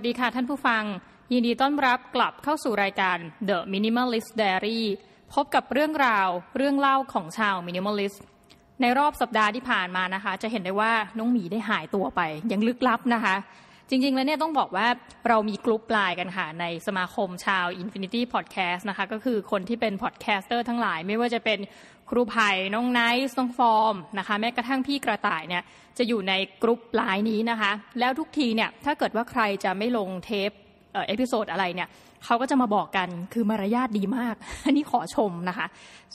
สวัสดีค่ะท่านผู้ฟัง ยินดีต้อนรับกลับเข้าสู่รายการ The Minimalist Diary พบกับเรื่องราวเรื่องเล่าของชาว Minimalist ในรอบสัปดาห์ที่ผ่านมานะคะ จะเห็นได้ว่าน้องหมีได้หายตัวไป ยังลึกลับนะคะ จริง ๆ แล้วเนี่ยต้องบอกว่าเรามีกลุ่มไลน์กันค่ะ ในสมาคมชาว Infinity Podcast นะคะ ก็คือคนที่เป็น podcaster ทั้งหลาย ไม่ว่าจะเป็น ครูไผ่น้องไนท์น้องฟอร์มนะคะ แม้กระทั่งพี่กระต่ายเนี่ยจะอยู่ในกลุ่มไลน์นี้นะคะ แล้วทุกทีเนี่ยถ้าเกิดว่าใครจะไม่ลงเทป episode อะไรเนี่ยเขาก็จะมาบอกกันคือมารยาทดีมาก อันนี้ขอชมนะคะ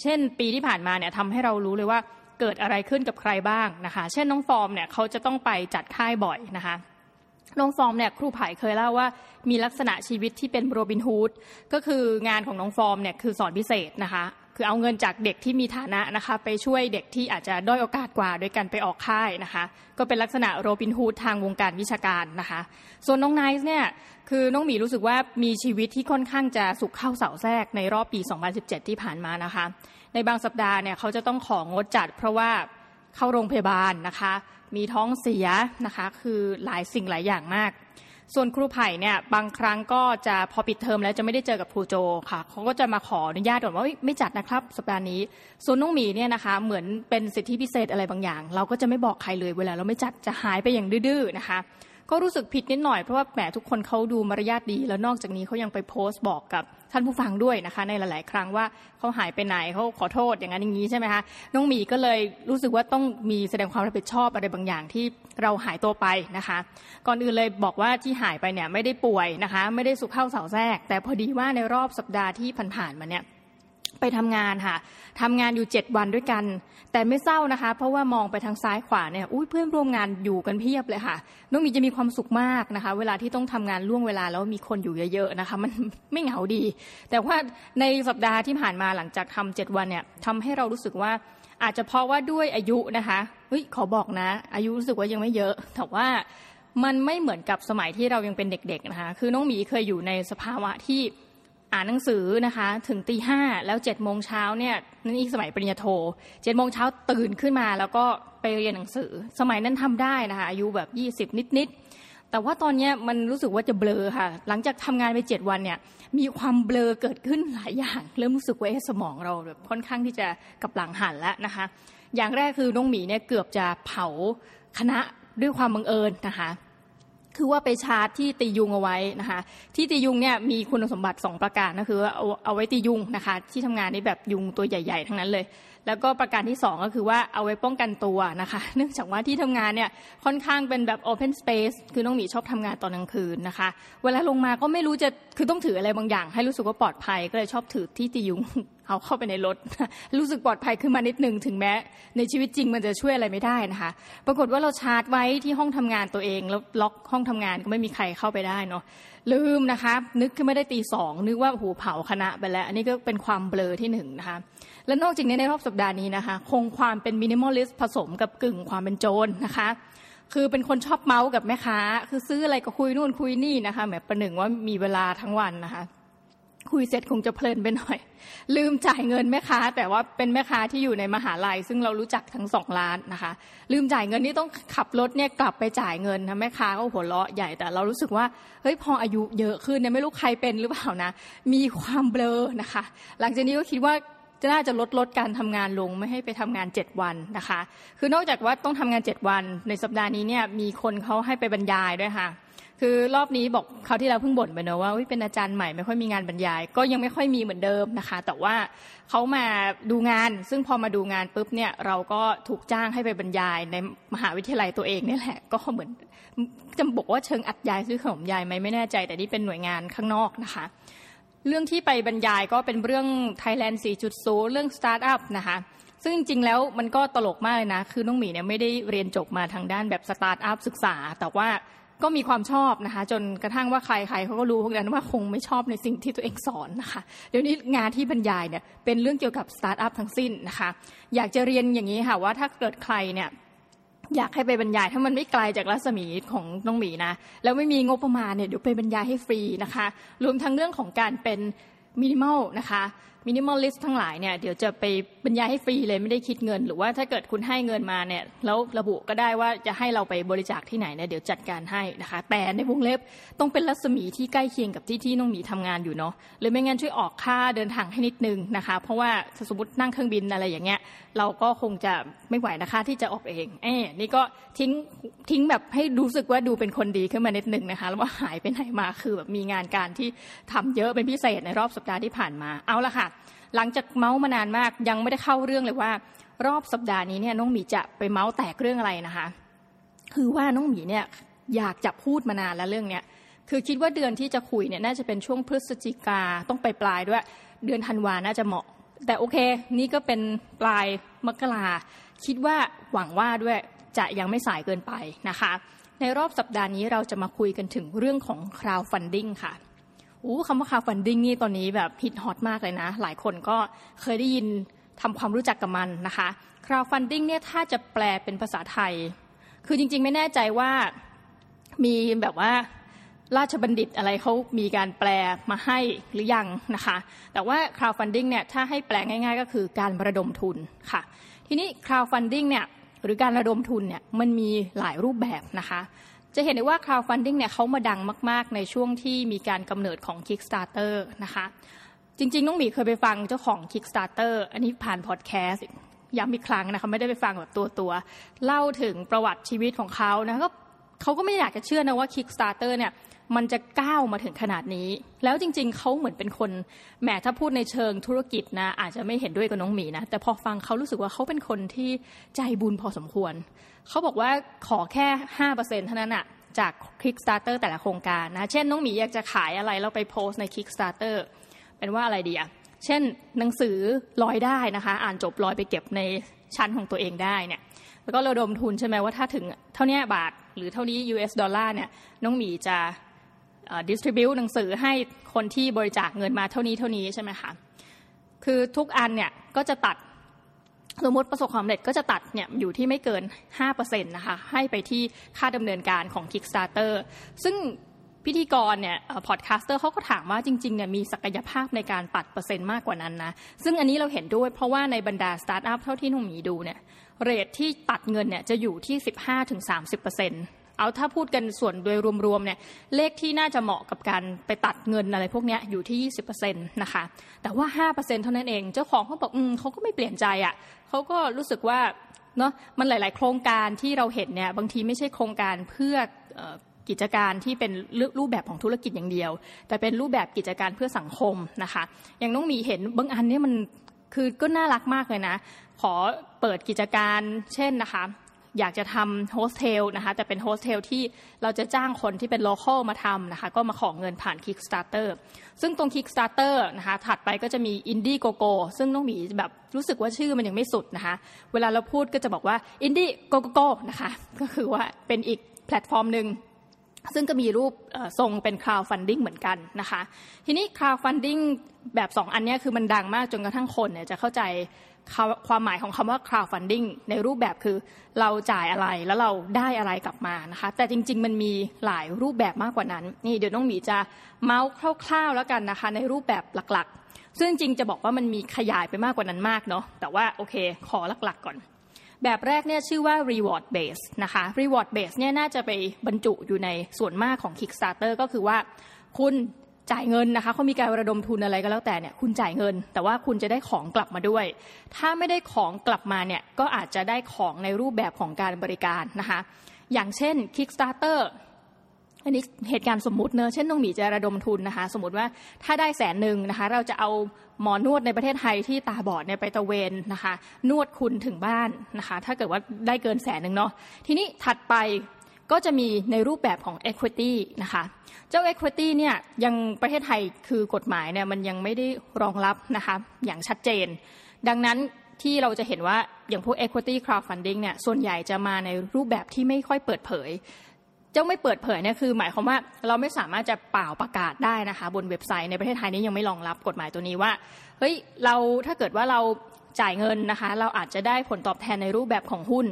เช่นปีที่ผ่านมาเนี่ยทำให้เรารู้เลยว่าเกิดอะไรขึ้นกับใครบ้างนะคะ เช่นน้องฟอร์มเนี่ยเขาจะต้องไปจัดค่ายบ่อยนะคะน้องฟอร์มเนี่ยครูไผ่เคยเล่าว่ามีลักษณะชีวิตที่เป็นโรบินฮูดก็คืองานของน้องฟอร์มเนี่ยคือสอนพิเศษนะคะ คือเอาเงินจากเด็กที่มีฐานะนะคะไปช่วยเด็กที่อาจจะด้อยโอกาสกว่า โดยการไปออกค่ายนะคะ ก็เป็นลักษณะโรบินฮูดทางวงการวิชาการนะคะ ส่วนน้องไนซ์เนี่ยคือน้องหมีรู้สึกว่ามีชีวิตที่ค่อนข้างจะสุขเข้าเสาแทรกในรอบปี 2017 ที่ผ่านมานะคะ ในบางสัปดาห์เนี่ยเขาจะต้องของงดจัด เพราะว่าเข้าโรงพยาบาลนะคะ มีท้องเสียนะคะ คือหลายสิ่งหลายอย่างมาก ส่วนครูไผ่เนี่ยบางครั้งก็จะพอปิดเทอมแล้วจะไม่ได้เจอกับครูโจค่ะเขาก็จะมาขออนุญาตก่อนว่าไม่จัดนะครับสัปดาห์นี้ ส่วนน้องหมีเนี่ยนะคะเหมือนเป็นสิทธิพิเศษอะไรบางอย่าง เราก็จะไม่บอกใครเลยเวลาเราไม่จัดจะหายไปอย่างดื้อๆนะคะ ก็รู้สึกผิดนิดหน่อยเพราะว่าแหมทุกคนเขาดูมารยาทดี แล้วนอกจากนี้เขายังไปโพสต์บอกกับท่านผู้ฟังด้วยนะคะ ในหลาย ๆ ครั้งว่าเขาหายไปไหนเขาขอโทษอย่างนั้นอย่างนี้ใช่ไหมคะน้องหมีก็เลยรู้สึกว่าต้องมีแสดงความรับผิดชอบอะไรบางอย่างที่เราหายตัวไปนะคะ ก่อนอื่นเลยบอกว่าที่หายไปเนี่ยไม่ได้ป่วยนะคะ ไม่ได้สุขเข้าเสาแทรก แต่พอดีว่าในรอบสัปดาห์ที่ผ่านๆมาเนี่ย ไปทำงานค่ะทำงานอยู่เจ็ดวันด้วยกัน แต่ไม่เศร้านะคะ เพราะว่ามองไปทางซ้ายขวาเนี่ยอุ้ยเพื่อนร่วมงานอยู่กันเพียบเลยค่ะน้องมีจะมีความสุขมากนะคะ เวลาที่ต้องทำงานล่วงเวลาแล้วมีคนอยู่เยอะๆนะคะ มันไม่เหงาดี แต่ว่าในสัปดาห์ที่ผ่านมาหลังจากทำเจ็ดวันเนี่ยทำให้เรารู้สึกว่าอาจจะเพราะว่าด้วยอายุนะคะเฮ้ยขอบอกนะ อายุรู้สึกว่ายังไม่เยอะ แต่ว่ามันไม่เหมือนกับสมัยที่เรายังเป็นเด็ก ๆนะคะ คือน้องหมีเคยอยู่ในสภาวะที่ อ่านหนังสือนะคะ ถึงตีห้าแล้วเจ็ดโมงเช้าเนี่ยนี่สมัยปริญญาโทเจ็ดโมงเช้าตื่นขึ้นมา แล้วก็ไปเรียนหนังสือ สมัยนั้นทำได้นะคะอายุแบบยี่สิบนิดๆแต่ว่าตอนนี้มันรู้สึกว่าจะเบลอค่ะ หลังจากทำงานไปเจ็ดวันเนี่ยมีความเบลอเกิดขึ้นหลายอย่าง เริ่มรู้สึกว่าสมองเราแบบค่อนข้างที่จะกับหลังหันแล้วนะคะ อย่างแรกคือน้องหมีเนี่ยเกือบจะเผาคณะด้วยความบังเอิญนะคะ คือว่าไปชาร์จที่ตียุงเอาไว้นะคะที่ตียุงเนี่ยมีคุณสมบัติ 2 ประการก็คือเอาเอาไว้ตียุงนะคะที่ทำงานนี่แบบยุงตัวใหญ่ ๆ ทั้งนั้นเลย แล้วก็ประการที่ 2 ก็คือว่าเอาไว้ป้องกันตัวนะคะ เนื่องจากว่าที่ทำงานเนี่ยค่อนข้างเป็นแบบ open space คือน้องหมีชอบทำงานตอนกลางคืนนะคะ เวลาลงมาก็ไม่รู้จะคือต้องถืออะไรบางอย่าง ให้รู้สึกว่าปลอดภัยก็เลยชอบถือที่ตียุงเอาเข้าไปในรถ รู้สึกปลอดภัยขึ้นมานิดนึงถึงแม้ ในชีวิตจริงมันจะช่วยอะไรไม่ได้นะคะ ปรากฏว่าเราชาร์จไว้ที่ห้องทำงานตัวเอง แล้วล็อกห้องทำงานก็ไม่มีใครเข้าไปได้เนาะลืมนะคะ นึกขึ้นไม่ได้ตีสองนึกว่ากูเผาคณะไปแล้ว อันนี้ก็เป็นความเบลอที่หนึ่งนะคะ และนอกจากนี้ในรอบสัปดาห์นี้นะคะ คงความเป็น minimalist ผสมกับกึ่งความเป็นโจรนะคะ คือเป็นคนชอบเมาส์กับแม่ค้า คือซื้ออะไรก็คุยนู่นคุยนี่นะคะแบบประหนึ่งว่ามีเวลาทั้งวันนะคะ คุยเสร็จคงจะเพลินไปหน่อย ลืมจ่ายเงินแม่ค้า แต่ว่าเป็นแม่ค้าที่อยู่ในมหาลัย ซึ่งเรารู้จักทั้งสองร้านนะคะ ลืมจ่ายเงินนี่ต้องขับรถเนี่ยกลับไปจ่ายเงินนะแม่ค้าก็หัวเราะใหญ่แต่เรารู้สึกว่าเฮ้ยพออายุเยอะขึ้นเนี่ยไม่รู้ใครเป็นหรือเปล่านะ มีความเบลอนะคะ หลังจากนี้ก็คิดว่า จะน่าจะลดลดการทำงานลงไม่ให้ไปทำงานเจ็ดวันนะคะ คือนอกจากว่าต้องทำงานเจ็ดวัน ในสัปดาห์นี้เนี่ยมีคนเขาให้ไปบรรยายด้วยค่ะ คือรอบนี้บอกเขาที่เราเพิ่งบ่นไปเนอะว่าเป็นอาจารย์ใหม่ไม่ค่อยมีงานบรรยาย ก็ยังไม่ค่อยมีเหมือนเดิมนะคะ แต่ว่าเขามาดูงาน ซึ่งพอมาดูงานปุ๊บเนี่ยเราก็ถูกจ้างให้ไปบรรยายในมหาวิทยาลัยตัวเองนี่แหละ ก็เหมือนจะบอกว่าเชิงอัฐยายซื้อขนมยายไหมไม่แน่ใจ แต่นี่เป็นหน่วยงานข้างนอกนะคะ เรื่องที่ไปบรรยายก็เป็นเรื่อง Thailand 4.0 เรื่องสตาร์ทอัพนะคะซึ่งจริงๆแล้วมันก็ตลกมากเลยนะ คือน้องหมีเนี่ยไม่ได้เรียนจบมาทางด้านแบบสตาร์ทอัพศึกษา แต่ว่าก็มีความชอบนะคะ จนกระทั่งว่าใครๆเขาก็รู้พวกนั้นว่าคงไม่ชอบในสิ่งที่ตัวเองสอนนะคะ เดี๋ยวนี้งานที่บรรยายเนี่ยเป็นเรื่องเกี่ยวกับสตาร์ทอัพทั้งสิ้นนะคะ อยากจะเรียนอย่างนี้ค่ะว่าถ้าเกิดใครเนี่ย อยากให้ไปบรรยายถ้ามันไม่ไกลจากรัศมีของน้องหมีนะ แล้วไม่มีงบประมาณเนี่ยเดี๋ยวไปบรรยายให้ฟรีนะคะ รวมทั้งเรื่องของการเป็นมินิมอลนะคะ minimalist ทั้งหลายเนี่ยเดี๋ยวจะไปบรรยายให้ฟรีเลยไม่ได้คิดเงิน หรือว่าถ้าเกิดคุณให้เงินมาเนี่ยแล้วระบุก็ได้ว่าจะให้เราไปบริจาคที่ไหนเนี่ยเดี๋ยวจัดการให้นะคะ แต่ในวงเล็บต้องเป็นรัศมีที่ใกล้เคียงกับที่ที่น้องหมีทำงานอยู่เนาะหรือไม่งั้นช่วยออกค่าเดินทางให้นิดนึงนะคะ เพราะว่าสมมตินั่งเครื่องบินอะไรอย่างเงี้ยเราก็คงจะไม่ไหวนะคะที่จะออกเองเอ้นี่ก็ทิ้งทิ้งแบบให้รู้สึกว่าดูเป็นคนดีขึ้นมานิดนึงนะคะ แล้วว่าหายไปไหนมาคือแบบมีงานการที่ทำเยอะเป็นพิเศษในรอบสัปดาห์ที่ผ่านมาเอาละค่ะหลังจากเมาส์มานานมากยังไม่ได้เข้าเรื่องเลยว่า รอบสัปดาห์นี้เนี่ยน้องหมีจะไปเมาส์แตกเรื่องอะไรนะคะ คือว่าน้องหมีเนี่ยอยากจะพูดมานานแล้วเรื่องเนี้ยคือคิดว่าเดือนที่จะคุยเนี่ยน่าจะเป็นช่วงพฤศจิกาต้องไปปลายด้วย เดือนธันวาน่าจะเหมาะ แต่โอเค นี่ก็เป็นปลายมกราคิดว่าหวังว่าด้วยจะยังไม่สายเกินไปนะคะ ในรอบสัปดาห์นี้เราจะมาคุยกันถึงเรื่องของ crowdfunding ค่ะ อู้คำว่า crowdfunding นี่ตอนนี้แบบฮิตฮอตมากเลยนะ หลายคนก็เคยได้ยินทำความรู้จักกับมันนะคะ crowdfunding เนี่ยถ้าจะแปลเป็นภาษาไทย คือจริงๆไม่แน่ใจว่ามีแบบว่าราชบัณฑิตอะไรเขามีการแปลมาให้หรือยังนะคะ แต่ว่า crowdfunding เนี่ยถ้าให้แปลง่าย ๆ ก็คือการระดมทุนค่ะ ทีนี้ crowdfunding เนี่ยหรือการระดมทุนเนี่ยมันมีหลายรูปแบบนะคะ จะเห็นได้ว่า crowdfunding เนี่ยเขามาดังมาก ๆ ในช่วงที่มีการกำเนิดของ Kickstarter นะคะ จริง ๆ น้องหมีเคยไปฟังเจ้าของ Kickstarter อันนี้ผ่านพอดแคสต์ย้ำอีกครั้งนะคะไม่ได้ไปฟังแบบตัวตัว เล่าถึงประวัติชีวิตของเขานะก็เขาก็ไม่อยากจะเชื่อนะว่า Kickstarter เนี่ยมันจะก้าวมาถึงขนาดนี้ แล้วจริง ๆ เขาเหมือนเป็นคนแหมถ้าพูดในเชิงธุรกิจนะอาจจะไม่เห็นด้วยกับน้องหมีนะ แต่พอฟังเขารู้สึกว่าเขาเป็นคนที่ใจบุญพอสมควร เขาบอกว่าขอแค่ห้าเปอร์เซ็นเท่านั้นอะจาก Kickstarter แต่ละโครงการนะ เช่นน้องหมีอยากจะขายอะไรแล้วไปโพสใน Kickstarter เป็นว่าอะไรดีอะเช่นหนังสือลอยได้นะคะ อ่านจบลอยไปเก็บในชั้นของตัวเองได้เนี่ย แล้วก็ระดมทุนใช่ไหมว่าถ้าถึงเท่านี้บาทหรือเท่านี้ US ดอลลาร์เนี่ยน้องหมีจะดิสทริบิวหนังสือให้คนที่บริจาคเงินมาเท่านี้เท่านี้ใช่ไหมคะ คือทุกอันเนี่ยก็จะตัด สมมติประสบความสำเร็จก็จะตัดเนี่ยอยู่ที่ไม่เกิน 5%นะคะให้ไปที่ค่าดำเนินการของ Kickstarter ซึ่งพิธีกรเนี่ย podcaster เขาก็ถามว่าจริงๆเนี่ยมีศักยภาพในการตัดเปอร์เซ็นต์มากกว่านั้นนะ ซึ่งอันนี้เราเห็นด้วยเพราะว่าในบรรดาสตาร์ทอัพเท่าที่น้องหมีดูเนี่ย rate ที่ตัดเงินเนี่ยจะอยู่ที่ 15-30% เอาถ้าพูดกันส่วนโดยรวมๆเนี่ยเลขที่น่าจะเหมาะกับการไปตัดเงินอะไรพวกนี้อยู่ที่ 20%นะคะแต่ว่า 5%เท่านั้นเองเจ้าของเขาบอกอืมเขาก็ไม่เปลี่ยนใจอะ่ะเขาก็รู้สึกว่าเนาะมันหลาย ๆ โครงการที่เราเห็นเนี่ยบางทีไม่ใช่โครงการเพื่อกิจการที่เป็นรูปแบบของธุรกิจอย่างเดียว แต่เป็นรูปแบบกิจการเพื่อสังคมนะคะอย่างน้องหมีเห็นบางอันนี้มันคือก็น่ารักมากเลยนะ ขอเปิดกิจการเช่นนะคะ อยากจะทำโฮสเทลนะคะแต่เป็นโฮสเทลที่เราจะจ้างคนที่เป็น local มาทำนะคะก็มาขอเงินผ่าน Kickstarter ซึ่งตรง Kickstarter นะคะถัดไปก็จะมี Indiegogo ซึ่งน้องหมีแบบรู้สึกว่าชื่อมันยังไม่สุดนะคะเวลาเราพูดก็จะบอกว่า Indie Go Go Go นะคะก็คือว่าเป็นอีกแพลตฟอร์มหนึ่งซึ่งก็มีรูปทรงเป็น crowdfunding เหมือนกันนะคะ ทีนี้ crowdfunding แบบ 2 อันนี้คือมันดังมากจนกระทั่งคนเนี่ยจะเข้าใจ ความหมายของคำว่า crowdfunding ในรูปแบบคือเราจ่ายอะไรแล้วเราได้อะไรกลับมานะคะ แต่จริง ๆ มันมีหลายรูปแบบมากกว่านั้น นี่เดี๋ยวน้องหมีจะเมาส์คร่าวๆแล้วกันนะคะ ในรูปแบบหลักๆ ซึ่งจริงจะบอกว่ามันมีขยายไปมากกว่านั้นมากเนาะแต่ว่าโอเค ขอหลักๆก่อน แบบแรกเนี่ยชื่อว่า reward base นะคะ reward base เนี่ยน่าจะไปบรรจุอยู่ในส่วนมากของ Kickstarter ก็คือว่าคุณ จ่ายเงินนะคะเขามีการระดมทุนอะไรก็แล้วแต่เนี่ยคุณจ่ายเงิน แต่ว่าคุณจะได้ของกลับมาด้วย ถ้าไม่ได้ของกลับมาเนี่ยก็อาจจะได้ของในรูปแบบของการบริการนะคะอย่างเช่น Kickstarter อันนี้เหตุการณ์สมมุติเนอะเช่นน้องหมีจะระดมทุนนะคะ สมมติว่าถ้าได้แสนหนึ่งนะคะ เราจะเอาหมอนวดในประเทศไทยที่ตาบอดเนี่ยไปตะเวนนะคะ นวดคุณถึงบ้านนะคะ ถ้าเกิดว่าได้เกินแสนหนึ่งเนาะทีนี้ถัดไป ก็จะมีในรูปแบบของ equity นะคะเจ้า equity เนี่ยยังประเทศไทยคือกฎหมายเนี่ยมันยังไม่ได้รองรับนะคะอย่างชัดเจน ดังนั้นที่เราจะเห็นว่าอย่างพวก equity crowdfunding เนี่ยส่วนใหญ่จะมาในรูปแบบที่ไม่ค่อยเปิดเผย เจ้าไม่เปิดเผยเนี่ยคือ หมายความว่าเราไม่สามารถจะเป่าประกาศได้นะคะ บนเว็บไซต์ในประเทศไทยนี้ยังไม่รองรับกฎหมายตัวนี้ว่าเฮ้ยเราถ้าเกิดว่าเรา จ่ายเงินนะคะ เราอาจจะได้ผลตอบแทนในรูปแบบของหุ้น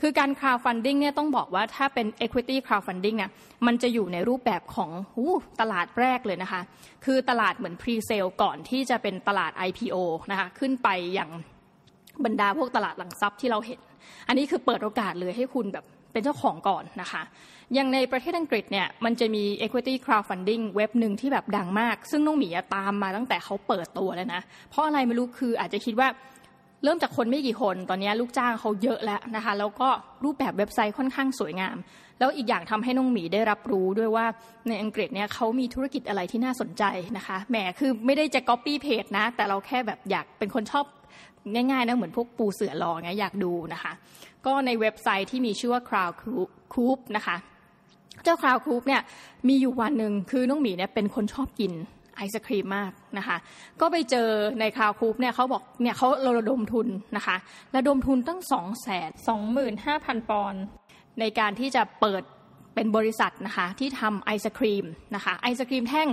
คือการ crowdfunding เนี่ยต้องบอกว่าถ้าเป็น equity crowdfunding อะมันจะอยู่ในรูปแบบของอตลาดแรกเลยนะคะ คือตลาดเหมือน pre-sale ก่อนที่จะเป็นตลาด IPO นะคะขึ้นไปอย่างบรรดาพวกตลาดหลังทรัพย์ที่เราเห็น อันนี้คือเปิดโอกาสเลยให้คุณแบบเป็นเจ้าของก่อนนะคะ อย่างในประเทศอังกฤษเนี่ยมันจะมี equity crowdfunding เว็บหนึ่งที่แบบดังมาก ซึ่งน้องหมีตามมาตั้งแต่เขาเปิดตัวแล้วนะ เพราะอะไรไม่รู้คืออาจจะคิดว่า เริ่มจากคนไม่กี่คน ตอนนี้ลูกจ้างเขาเยอะแล้วนะคะ แล้วก็รูปแบบเว็บไซต์ค่อนข้างสวยงาม แล้วอีกอย่างทำให้น้องหมีได้รับรู้ด้วยว่าในอังกฤษเนี่ยเขามีธุรกิจอะไรที่น่าสนใจนะคะ แหม คือไม่ได้จะ copy page นะ แต่เราแค่แบบอยากเป็นคนชอบง่ายๆนะ เหมือนพวกปูเสือรอไงอยากดูนะคะ ก็ในเว็บไซต์ที่มีชื่อว่า Crowd Coop นะคะ เจ้า Crowd Coop เนี่ยมีอยู่วันหนึ่งคือน้องหมีเนี่ยเป็นคนชอบกิน ไอศครีมมากนะคะ ก็ไปเจอในคราวคูปเนี่ยเขาบอกเนี่ยเขาระดมทุนนะคะระดมทุนตั้งสองแสนสองหมื่นห้าพันปอนด์ในการที่จะเปิดเป็นบริษัทนะคะที่ทำไอศครีมนะคะไอศครีมแท่ง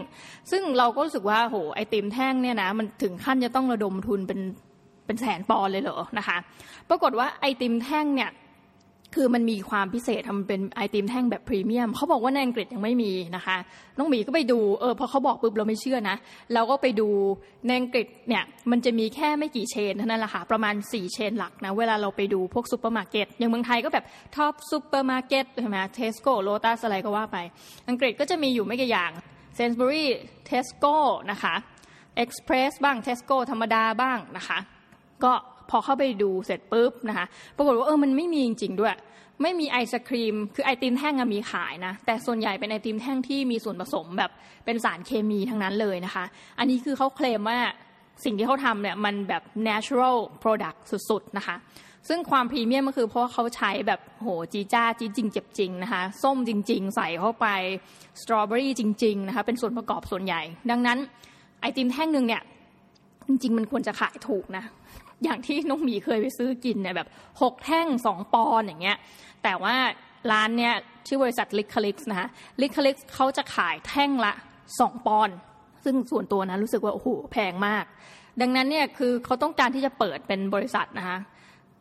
ซึ่งเราก็รู้สึกว่าโหไอติมแท่งเนี่ยนะมันถึงขั้นจะต้องระดมทุนเป็นเป็นแสนปอนด์เลยเหรอนะคะ ปรากฏว่าไอติมแท่งเนี่ย คือมันมีความพิเศษทำเป็นไอติมแท่งแบบพรีเมียมเขาบอกว่าในอังกฤษยังไม่มีนะคะน้องหมีก็ไปดูเออพอเขาบอกปุ๊บเราไม่เชื่อนะเราก็ไปดูในอังกฤษเนี่ยมันจะมีแค่ไม่กี่ chain เท่านั้นแหละค่ะประมาณ 4 chain หลักนะเวลาเราไปดูพวกซูเปอร์มาร์เก็ตอย่างเมืองไทยก็แบบท็อปซูเปอร์มาร์เก็ตใช่ไหมเทสโก้โลตัสอะไรก็ว่าไป อังกฤษก็จะมีอยู่ไม่กี่อย่าง Sainsbury's เทสโก้นะคะ Express บ้างเทสโก้ธรรมดาบ้างนะคะ ก็ พอเข้าไปดูเสร็จปุ๊บนะคะปรากฏว่าเออมันไม่มีจริงๆด้วย ไม่มีไอศครีม คือไอติมแท่งมีขายนะแต่ส่วนใหญ่เป็นไอติมแท่งที่มีส่วนผสมแบบเป็นสารเคมีทั้งนั้นเลยนะคะ อันนี้คือเขาเคลมว่าสิ่งที่เขาทำเนี่ยมันแบบ natural product สุดๆนะคะซึ่งความพรีเมียมก็คือเพราะเขาใช้แบบโหจีจ้าจีจริงเจ็บจริงนะคะ ส้มจริง ๆ ใส่เข้าไปสตรอเบอรี่จริง ๆ นะคะ เป็นส่วนประกอบส่วนใหญ่ ดังนั้นไอติมแท่งหนึ่งเนี่ย จริง ๆ มันควรจะขายถูกนะ อย่างที่น้องหมีเคยไปซื้อกินเนี่ยแบบหกแท่งสองปอนอย่างเงี้ย แต่ว่าร้านเนี่ยชื่อบริษัทลิคลิกส์นะคะลิคลิกส์เขาจะขายแท่งละสองปอนซึ่งส่วนตัวนะรู้สึกว่าโอ้โหแพงมาก ดังนั้นเนี่ยคือเขาต้องการที่จะเปิดเป็นบริษัทนะคะ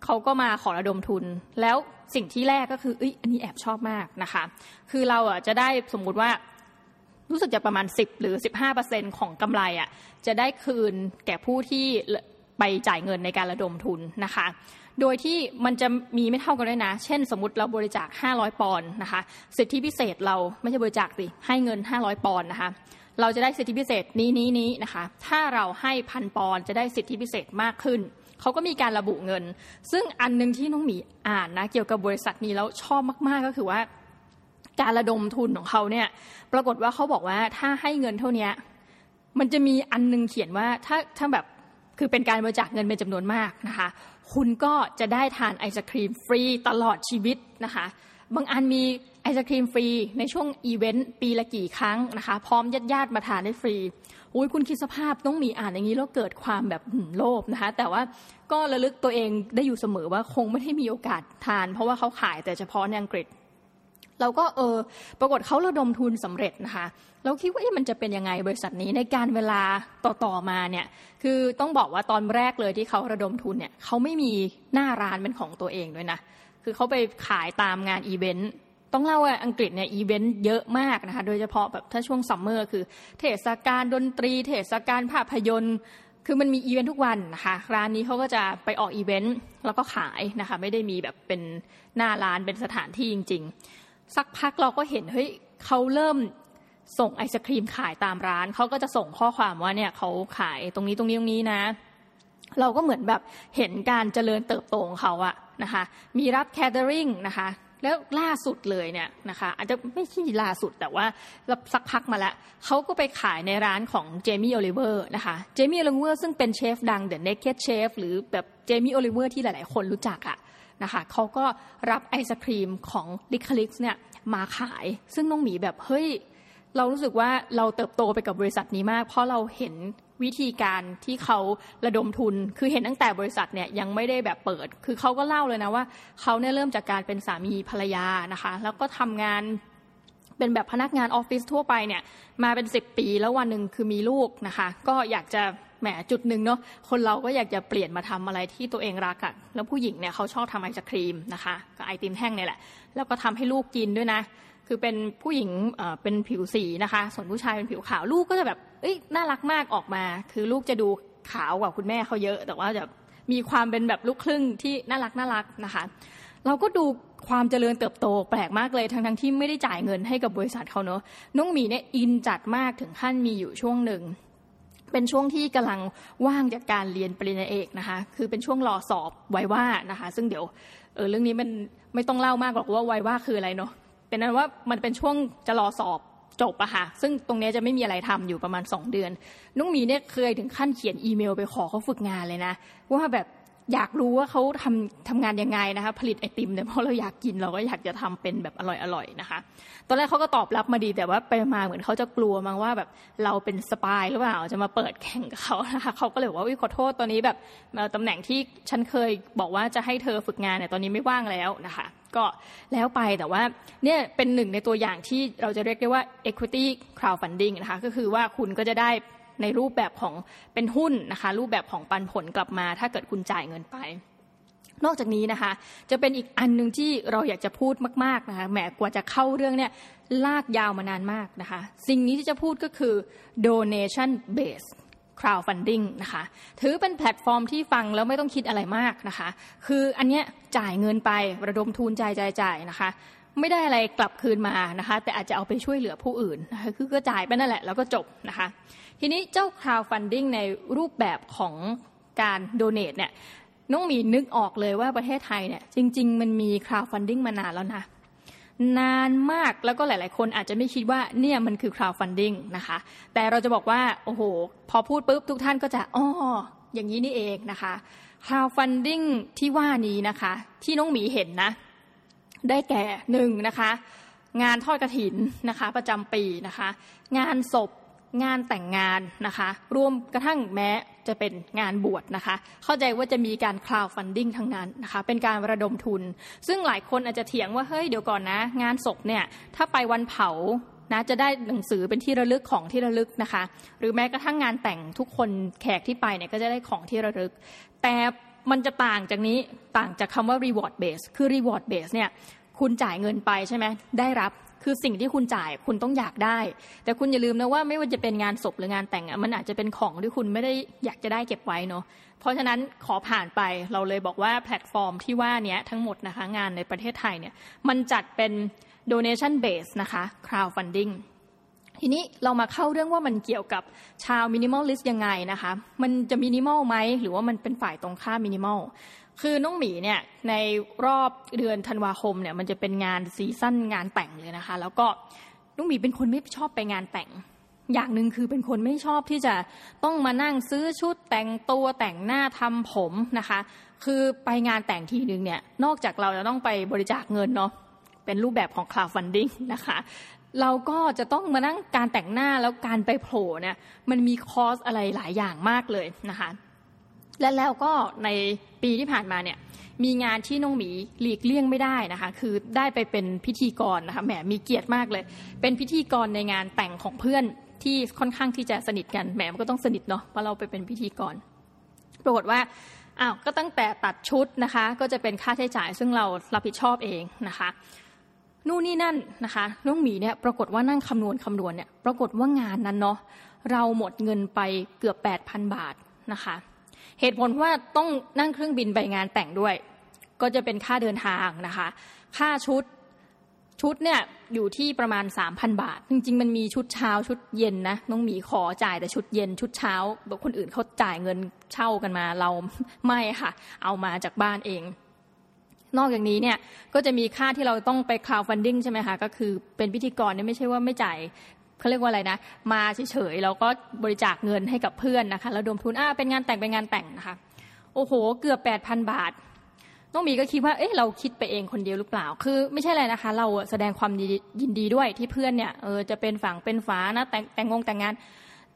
เขาก็มาขอระดมทุน แล้วสิ่งที่แรกก็คือเอ้ยอันนี้แอบชอบมากนะคะ คือเราอะจะได้สมมุติว่ารู้สึกจะประมาณ 10 หรือ 15%ของกำไรอะจะได้คืนแก่ผู้ที่ ไปจ่ายเงินในการระดมทุนนะคะ โดยที่มันจะมีไม่เท่ากันด้วยนะ เช่น สมมติเราบริจาค 500 ปอนด์นะคะ สิทธิพิเศษเราไม่ใช่บริจาคสิ ให้เงิน 500 ปอนด์นะคะ เราจะได้สิทธิพิเศษนี้นี้นี้นะคะ ถ้าเราให้พันปอนด์จะได้สิทธิพิเศษมากขึ้น เขาก็มีการระบุเงิน ซึ่งอันนึงที่น้องหมีอ่านนะเกี่ยวกับบริษัทนี้แล้วชอบมาก ๆ ก็คือว่า การระดมทุนของเขาเนี่ย ปรากฏว่าเขาบอกว่าถ้าให้เงินเท่านี้มันจะมีอันนึงเขียนว่าถ้าถ้าแบบ คือเป็นการบริจาคเงินเป็นจำนวนมากนะคะ คุณก็จะได้ทานไอศครีมฟรีตลอดชีวิตนะคะ บางอันมีไอศครีมฟรีในช่วงอีเวนต์ปีละกี่ครั้งนะคะ พร้อมญาติญาติมาทานได้ฟรีอุ้ยคุณคิดสภาพต้องมีอ่านอย่างนี้แล้วเกิดความแบบโลภนะคะ แต่ว่าก็ระลึกตัวเองได้อยู่เสมอว่าคงไม่ได้มีโอกาสทาน เพราะว่าเขาขายแต่เฉพาะในอังกฤษ เราก็เออปรากฏเขาระดมทุนสำเร็จนะคะเราคิดว่ามันจะเป็นยังไงบริษัทนี้ในการเวลาต่อๆมาเนี่ยคือต้องบอกว่าตอนแรกเลยที่เขาระดมทุนเนี่ยเขาไม่มีหน้าร้านเป็นของตัวเองด้วยนะคือเขาไปขายตามงานอีเวนต์ต้องเล่าว่าอังกฤษเนี่ยอีเวนต์เยอะมากนะคะโดยเฉพาะแบบถ้าช่วงซัมเมอร์คือ เทศกาลดนตรี เทศกาลภาพยนตร์คือมันมีอีเวนต์ทุกวันนะคะร้านนี้เขาก็จะไปออกอีเวนต์แล้วก็ขายนะคะไม่ได้มีแบบเป็นหน้าร้านเป็นสถานที่จริง ๆ สักพักเราก็เห็นเฮ้ยเขาเริ่มส่งไอศครีมขายตามร้านเขาก็จะส่งข้อความว่าเนี่ยเขาขายตรงนี้ตรงนี้ตรงนี้นะ เราก็เหมือนแบบเห็นการเจริญเติบโตของเขาอะนะคะ มีรับ catering นะคะแล้วล่าสุดเลยเนี่ยนะคะ อาจจะไม่ใช่ล่าสุดแต่ว่าสักพักมาแล้วเขาก็ไปขายในร้านของเจมี่โอลิเวอร์นะคะเจมี่โอลิเวอร์ซึ่งเป็นเชฟดัง The Naked Chef หรือแบบเจมี่โอลิเวอร์ที่หลาย ๆ คนรู้จักอะ นะคะเขาก็รับไอศครีมของลิคลิกเนี่ยมาขาย ซึ่งน้องหมีแบบเฮ้ยเรารู้สึกว่าเราเติบโตไปกับบริษัทนี้มาก เพราะเราเห็นวิธีการที่เขาระดมทุน คือเห็นตั้งแต่บริษัทเนี่ยยังไม่ได้แบบเปิด คือเขาก็เล่าเลยนะว่าเขาเนี่ยเริ่มจากการเป็นสามีภรรยานะคะ แล้วก็ทำงานเป็นแบบพนักงานออฟฟิศทั่วไปเนี่ยมาเป็นสิบปีแล้ววันหนึ่งคือมีลูกนะคะ ก็อยากจะ แหมจุดหนึ่งเนาะคนเราก็อยากจะเปลี่ยนมาทำอะไรที่ตัวเองรักอะแล้วผู้หญิงเนี่ยเขาชอบทำไอศครีมนะคะกับไอติมแท่งเนี่ยแหละ แล้วก็ทำให้ลูกกินด้วยนะ คือเป็นผู้หญิงเป็นผิวสีนะคะ ส่วนผู้ชายเป็นผิวขาวลูกก็จะแบบเอ้ยน่ารักมากออกมา คือลูกจะดูขาวกว่าคุณแม่เขาเยอะ แต่ว่าจะมีความเป็นแบบลูกครึ่งที่น่ารักน่ารักนะคะ เราก็ดูความเจริญเติบโตแปลกมากเลยทั้งทั้งที่ไม่ได้จ่ายเงินให้กับบริษัทเขาเนอะน้องหมีเนี่ยอินจัดมากถึงขั้นมีอยู่ช่วงหนึ่ง เป็นช่วงที่กำลังว่างจากการเรียนปริญญาเอกนะคะ คือเป็นช่วงรอสอบไวว่านะคะ ซึ่งเดี๋ยวเออเรื่องนี้มันไม่ต้องเล่ามากหรอกว่าไวว่าคืออะไรเนาะเป็นนั้นว่ามันเป็นช่วงจะรอสอบจบอะค่ะ ซึ่งตรงนี้จะไม่มีอะไรทำอยู่ประมาณ 2 เดือน นุ้งมีเนี่ยเคยถึงขั้นเขียนอีเมลไปขอเขาฝึกงานเลยนะ ว่าแบบ อยากรู้ว่าเขาทำทำงานยังไงนะคะ ผลิตไอติมเนี่ยเพราะเราอยากกินเราก็อยากจะทำเป็นแบบอร่อยๆนะคะ ตอนแรกเขาก็ตอบรับมาดีแต่ว่าไปมาเหมือนเขาจะกลัวมั้งว่าแบบเราเป็นสปายหรือเปล่าจะมาเปิดแข่งกับเขานะคะเขาก็เลยว่าวิขอโทษตอนนี้แบบตำแหน่งที่ฉันเคยบอกว่าจะให้เธอฝึกงานเนี่ยตอนนี้ไม่ว่างแล้วนะคะ ก็แล้วไปแต่ว่าเนี่ยเป็นหนึ่งในตัวอย่างที่เราจะเรียกได้ว่า equity crowdfunding นะคะก็คือว่าคุณก็จะได้ ในรูปแบบของเป็นหุ้นนะคะ รูปแบบของปันผลกลับมา ถ้าเกิดคุณจ่ายเงินไป นอกจากนี้นะคะ จะเป็นอีกอันหนึ่งที่เราอยากจะพูดมากๆนะคะแหมกว่าจะเข้าเรื่องเนี่ยลากยาวมานานมากนะคะ สิ่งนี้ที่จะพูดก็คือ donation based crowdfunding นะคะ ถือเป็นแพลตฟอร์มที่ฟังแล้วไม่ต้องคิดอะไรมากนะคะ คืออันเนี้ยจ่ายเงินไประดมทุนจ่ายจ่ายจ่ายนะคะ ไม่ได้อะไรกลับคืนมานะคะ แต่อาจจะเอาไปช่วยเหลือผู้อื่นนะคะคือก็จ่ายไปนั่นแหละแล้วก็จบนะคะ ทีนี้เจ้า crowdfunding ในรูปแบบของการ donate เนี่ยน้องมีนึกออกเลยว่าประเทศไทยเนี่ยจริง ๆ มันมี crowdfunding มานานแล้วนะนานมากแล้วก็หลาย ๆ คนอาจจะไม่คิดว่าเนี่ยมันคือ crowdfunding นะคะ แต่เราจะบอกว่า โอ้โห พอพูดปุ๊บทุกท่านก็จะอ๋ออย่างนี้นี่เองนะคะ crowdfunding ที่ว่านี้นะคะ ที่น้องหมีเห็นนะ ได้แก่หนึ่งนะคะ งานทอดกระถินนะคะ ประจำปีนะคะ งานศพ งานแต่งงานนะคะรวมกระทั่งแม้จะเป็นงานบวชนะคะ เข้าใจว่าจะมีการ crowdfunding ทั้งนั้นนะคะ เป็นการระดมทุน ซึ่งหลายคนอาจจะเถียงว่า เฮ้ยเดี๋ยวก่อนนะ งานศพเนี่ย ถ้าไปวันเผานะจะได้หนังสือเป็นที่ระลึกของที่ระลึกนะคะ หรือแม้กระทั่งงานแต่งทุกคนแขกที่ไปเนี่ยก็จะได้ของที่ระลึก แต่มันจะต่างจากนี้ต่างจากคำว่า reward base คือ reward base เนี่ยคุณจ่ายเงินไปใช่ไหมได้รับ คือสิ่งที่คุณจ่ายคุณต้องอยากได้ แต่คุณอย่าลืมนะว่าไม่ว่าจะเป็นงานศพหรืองานแต่งอะมันอาจจะเป็นของที่คุณไม่ได้อยากจะได้เก็บไว้เนาะเพราะฉะนั้นขอผ่านไปเราเลยบอกว่าแพลตฟอร์มที่ว่านี้ทั้งหมดนะคะงานในประเทศไทยเนี่ยมันจัดเป็น donation base นะคะ crowdfunding ทีนี้เรามาเข้าเรื่องว่ามันเกี่ยวกับชาว minimalist ยังไงนะคะ มันจะมินิมอลไหมหรือว่ามันเป็นฝ่ายตรงข้ามมินิมอล คือน้องหมีเนี่ยในรอบเดือนธันวาคมเนี่ยมันจะเป็นงานซีซั่นงานแต่งเลยนะคะ แล้วก็น้องหมีเป็นคนไม่ชอบไปงานแต่ง อย่างหนึ่งคือเป็นคนไม่ชอบที่จะต้องมานั่งซื้อชุดแต่งตัวแต่งหน้าทำผมนะคะ คือไปงานแต่งทีนึงเนี่ยนอกจากเราจะต้องไปบริจาคเงินเนาะเป็นรูปแบบของ crowdfunding นะคะเราก็จะต้องมานั่งการแต่งหน้าแล้วการไปโผล่เนี่ยมันมีคอสอะไรหลายอย่างมากเลยนะคะ และแล้วก็ในปีที่ผ่านมาเนี่ยมีงานที่น้องหมีหลีกเลี่ยงไม่ได้นะคะ คือได้ไปเป็นพิธีกรนะคะแหมมีเกียรติมากเลย เป็นพิธีกรในงานแต่งของเพื่อนที่ค่อนข้างที่จะสนิทกันแหมมันก็ต้องสนิทเนาะเพราะเราไปเป็นพิธีกร ปรากฏว่าอ้าวก็ตั้งแต่ตัดชุดนะคะ ก็จะเป็นค่าใช้จ่ายซึ่งเรารับผิดชอบเองนะคะนู่นนี่นั่นนะคะน้องหมีเนี่ยปรากฏว่านั่งคำนวณคำนวณเนี่ยปรากฏว่างานนั้นเนาะเราหมดเงินไปเกือบ8,000 บาทนะคะ เหตุผลว่าต้องนั่งเครื่องบินไปงานแต่งด้วย ก็จะเป็นค่าเดินทางนะคะ ค่าชุดชุดเนี่ยอยู่ที่ประมาณ 3,000 บาท จริง ๆ มันมีชุดเช้าชุดเย็นนะน้องหมีขอจ่ายแต่ชุดเย็นชุดเช้าแบอกคนอื่นเขาจ่ายเงินเช่ากันมาเราไม่ค่ะ เอามาจากบ้านเอง นอกจากนี้เนี่ยก็จะมีค่าที่เราต้องไปคลาวฟันดิ้งใช่ไหมคะก็คือเป็นพิธีกรเนี่ยไม่ใช่ว่าไม่จ่าย เขาเรียกว่าอะไรนะ มาเฉยๆแล้วก็บริจาคเงินให้กับเพื่อนนะคะแล้วดมทุนอ่าเป็นงานแต่งเป็นงานแต่งนะคะโอ้โห เกือบแปดพันบาท น้องมีก็คิดว่า เอ๊ะ เราคิดไปเองคนเดียวหรือเปล่า คือไม่ใช่อะไรนะคะ เราแสดงความยินดีด้วยที่เพื่อนเนี่ย เออ จะเป็นฝั่งเป็นฝานะ แต่งแต่งงงแต่งงาน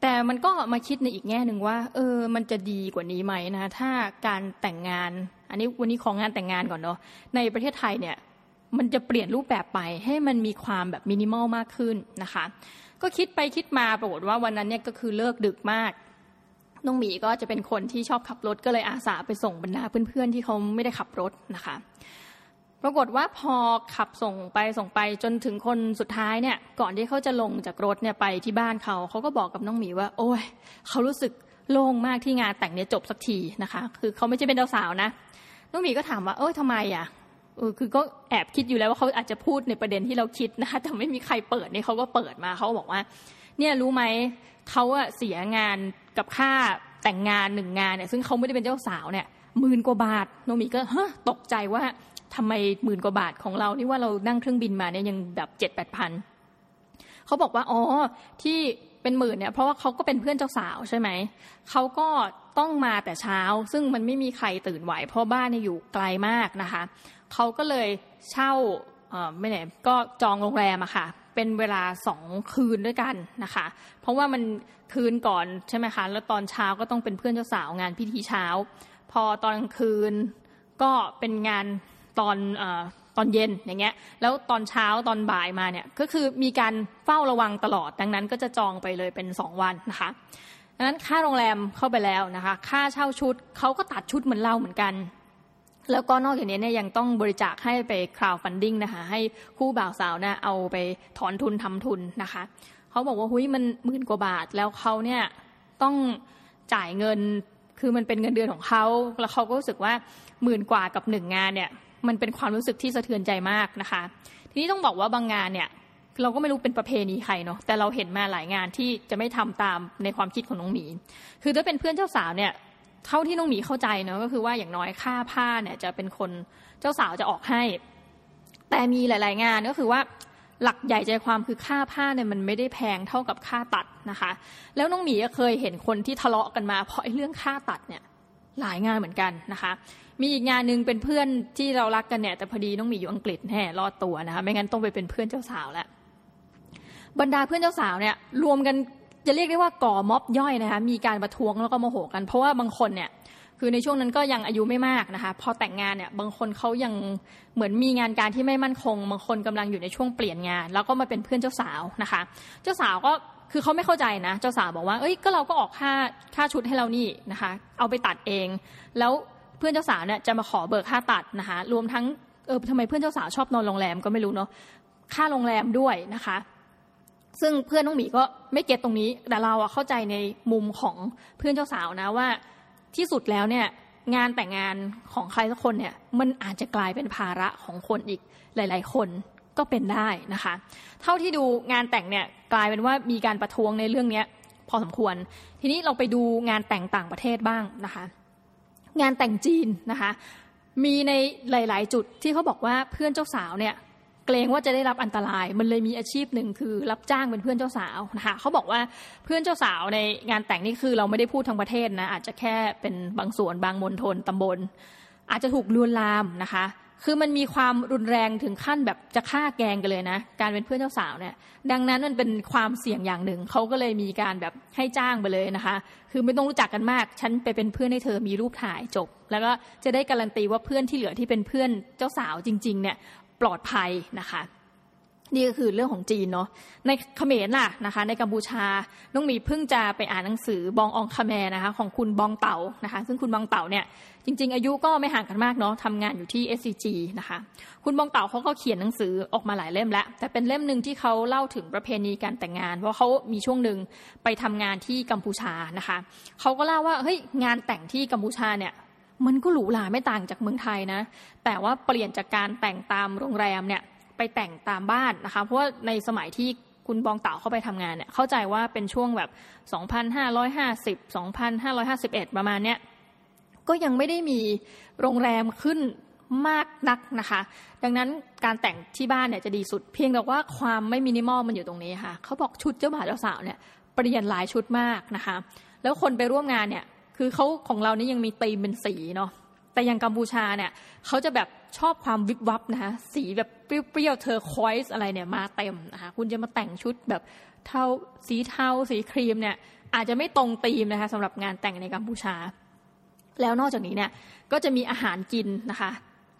แต่มันก็มาคิดในอีกแง่หนึ่งว่า เออ มันจะดีกว่านี้ไหมนะ ถ้าการแต่งงาน อันนี้วันนี้ของงานแต่งงานก่อนเนาะ ในประเทศไทยเนี่ย มันจะเปลี่ยนรูปแบบไปให้มันมีความแบบมินิมอลมากขึ้นนะคะ ก็คิดไปคิดมาปรากฏว่าวันนั้นเนี่ยก็คือเลิกดึกมากน้องหมีก็จะเป็นคนที่ชอบขับรถก็เลยอาสาไปส่งบรรดาเพื่อนๆที่เขาไม่ได้ขับรถนะคะ ปรากฏว่าพอขับส่งไปส่งไปจนถึงคนสุดท้ายเนี่ย ก่อนที่เขาจะลงจากรถเนี่ยไปที่บ้านเขาเขาก็บอกกับน้องหมีว่า โอ้ยเขารู้สึกโล่งมากที่งานแต่งเนี่ยจบสักทีนะคะ คือเขาไม่ใช่เป็นเจ้าสาวนะน้องหมีก็ถามว่า เอ้ยทำไมอะ เออคือก็แอบคิดอยู่แล้วว่าเขาอาจจะพูดในประเด็นที่เราคิดนะคะแต่ไม่มีใครเปิดนี่เขาก็เปิดมาเขาบอกว่า เนี่ยรู้ไหมเขาอะเสียงานกับค่าแต่งงานหนึ่งงานเนี่ยซึ่งเขาไม่ได้เป็นเจ้าสาวเนี่ยหมื่นกว่าบาทโนมีก็ฮะตกใจว่าทำไมหมื่นกว่าบาทของเรานี่ว่าเรานั่งเครื่องบินมาเนี่ยยังแบบเจ็ดแปดพันเขาบอกว่าอ๋อที่เป็นหมื่นเนี่ยเพราะว่าเขาก็เป็นเพื่อนเจ้าสาวใช่ไหมเขาก็ต้องมาแต่เช้า ซึ่งมันไม่มีใครตื่นไหวเพราะบ้านเนี่ยอยู่ไกลมากนะคะ เขาก็เลยเช่าไม่ไหนก็จองโรงแรมอะค่ะ เป็นเวลาสองคืนด้วยกันนะคะ เพราะว่ามันคืนก่อนใช่ไหมคะ แล้วตอนเช้าก็ต้องเป็นเพื่อนเจ้าสาวงานพิธีเช้า พอตอนกลางคืนก็เป็นงานตอนอตอนเย็นอย่างเงี้ย แล้วตอนเช้าตอนบ่ายมาเนี่ยก็คือมีการเฝ้าระวังตลอด ดังนั้นก็จะจองไปเลยเป็นสองวันนะคะดังนั้นค่าโรงแรมเข้าไปแล้วนะคะ ค่าเช่าชุดเขาก็ตัดชุดเหมือนเราเหมือนกัน แล้วก็นอกจากนี้เนี่ยยังต้องบริจาคให้ไป crowdfunding นะคะ ให้คู่บ่าวสาวน่ะเอาไปถอนทุนทำทุนนะคะเขาบอกว่าหุ้ยมันหมื่นกว่าบาทแล้วเขาเนี่ยต้องจ่ายเงินคือมันเป็นเงินเดือนของเขาแล้วเขาก็รู้สึกว่าหมื่นกว่ากับหนึ่งงานเนี่ย มันเป็นความรู้สึกที่สะเทือนใจมากนะคะ ทีนี้ต้องบอกว่าบางงานเนี่ย เราก็ไม่รู้เป็นประเพณีใครเนาะแต่เราเห็นมาหลายงานที่จะไม่ทำตามในความคิดของน้องหมี คือถ้าเป็นเพื่อนเจ้าสาวเนี่ย เท่าที่น้องหมีเข้าใจเนาะก็คือว่าอย่างน้อยค่าผ้าเนี่ยจะเป็นคนเจ้าสาวจะออกให้ แต่มีหลาย ๆ งานก็คือว่าหลักใหญ่ใจความคือค่าผ้าเนี่ยมันไม่ได้แพงเท่ากับค่าตัดนะคะ แล้วน้องหมีก็เคยเห็นคนที่ทะเลาะกันมาเพราะเรื่องค่าตัดเนี่ยหลายงานเหมือนกันนะคะ มีอีกงานหนึ่งเป็นเพื่อนที่เรารักกันเนี่ยแต่พอดีน้องหมีอยู่อังกฤษแห่รอดตัวนะคะ ไม่งั้นต้องไปเป็นเพื่อนเจ้าสาวแล้วบรรดาเพื่อนเจ้าสาวเนี่ยรวมกัน จะเรียกได้ว่าก่อม็อบย่อยนะคะมีการประท้วงแล้วก็โมโหกัน เพราะว่าบางคนเนี่ยคือในช่วงนั้นก็ยังอายุไม่มากนะคะ พอแต่งงานเนี่ยบางคนเขายังเหมือนมีงานการที่ไม่มั่นคง บางคนกำลังอยู่ในช่วงเปลี่ยนงาน แล้วก็มาเป็นเพื่อนเจ้าสาวนะคะ เจ้าสาวก็คือเขาไม่เข้าใจนะ เจ้าสาวบอกว่าเอ้ยก็เราก็ออกค่าค่าชุดให้เรานี่นะคะ เอาไปตัดเอง แล้วเพื่อนเจ้าสาวเนี่ยจะมาขอเบิกค่าตัดนะคะ รวมทั้งเออทำไมเพื่อนเจ้าสาวชอบนอนโรงแรมก็ไม่รู้เนาะค่าโรงแรมด้วยนะคะ ซึ่งเพื่อนน้องหมีก็ไม่เก็ตตรงนี้ แต่เราอะเข้าใจในมุมของเพื่อนเจ้าสาวนะว่าที่สุดแล้วเนี่ยงานแต่งงานของใครสักคนเนี่ยมันอาจจะกลายเป็นภาระของคนอีกหลาย ๆ คนก็เป็นได้นะคะ เท่าที่ดูงานแต่งเนี่ยกลายเป็นว่ามีการประท้วงในเรื่องนี้พอสมควร ทีนี้เราไปดูงานแต่งต่างประเทศบ้างนะคะ งานแต่งจีนนะคะ มีในหลาย ๆ จุดที่เขาบอกว่าเพื่อนเจ้าสาวเนี่ย เกรงว่าจะได้รับอันตราย มันเลยมีอาชีพหนึ่งคือ รับจ้างเป็นเพื่อนเจ้าสาวนะคะเขาบอกว่าเพื่อนเจ้าสาวในงานแต่งนี่คือเราไม่ได้พูดทั้งประเทศนะอาจจะแค่เป็นบางส่วนบางมณฑลตำบล อาจจะถูกลวนลามนะคะ คือมันมีความรุนแรงถึงขั้นแบบจะฆ่าแกงกันเลยนะ การเป็นเพื่อนเจ้าสาวเนี่ย ดังนั้นมันเป็นความเสี่ยงอย่างหนึ่งเขาก็เลยมีการแบบให้จ้างไปเลยนะคะ คือไม่ต้องรู้จักกันมาก ฉันไปเป็นเพื่อนให้เธอมีรูปถ่ายจบแล้วก็จะได้การันตีว่าเพื่อนที่เหลือที่เป็นเพื่อนเจ้าสาวจริง ๆ เนี่ย ปลอดภัยนะคะนี่ก็คือเรื่องของจีนเนาะในเขมรล่ะนะคะ ในกัมพูชาน้องมีเพิ่งจะไปอ่านหนังสือบององคาแมนะคะของคุณบองเต่านะคะ ซึ่งคุณบองเต่าเนี่ยจริง ๆ อายุก็ไม่ห่างกันมากเนาะทำงานอยู่ที่ SCG นะคะ คุณบองเต่าเขาก็เขียนหนังสือออกมาหลายเล่มแล้ว แต่เป็นเล่มหนึ่งที่เขาเล่าถึงประเพณีการแต่งงาน เพราะเขามีช่วงหนึ่งไปทำงานที่กัมพูชานะคะเขาก็เล่าว่าเฮ้ยงานแต่งที่กัมพูชาเนี่ย มันก็หรูหราไม่ต่างจากเมืองไทยนะ แต่ว่าเปลี่ยนจากการแต่งตามโรงแรมเนี่ยไปแต่งตามบ้านนะคะ เพราะว่าในสมัยที่คุณบองเต่าเข้าไปทำงานเนี่ยเข้าใจว่าเป็นช่วงแบบ 2,550 2,551 ประมาณเนี้ยก็ยังไม่ได้มีโรงแรมขึ้นมากนักนะคะ ดังนั้นการแต่งที่บ้านเนี่ยจะดีสุด เพียงแต่ว่าความไม่มินิมอลมันอยู่ตรงนี้ค่ะเขาบอกชุดเจ้าบ่าวเจ้าสาวเนี่ยเปลี่ยนหลายชุดมากนะคะ แล้วคนไปร่วมงานเนี่ย คือเขาของเรานี่ยังมีตีมเป็นสีเนาะแต่อย่างกัมพูชาเนี่ยเขาจะแบบชอบความวิบวับนะคะสีแบบเปรี้ยวๆเธอคอยส์อะไรเนี่ยมาเต็มนะคะคุณจะมาแต่งชุดแบบเทาสีเทาสีครีมเนี่ยอาจจะไม่ตรงธีมนะคะสำหรับงานแต่งในกัมพูชา แล้วนอกจากนี้เนี่ยก็จะมีอาหารกินนะคะ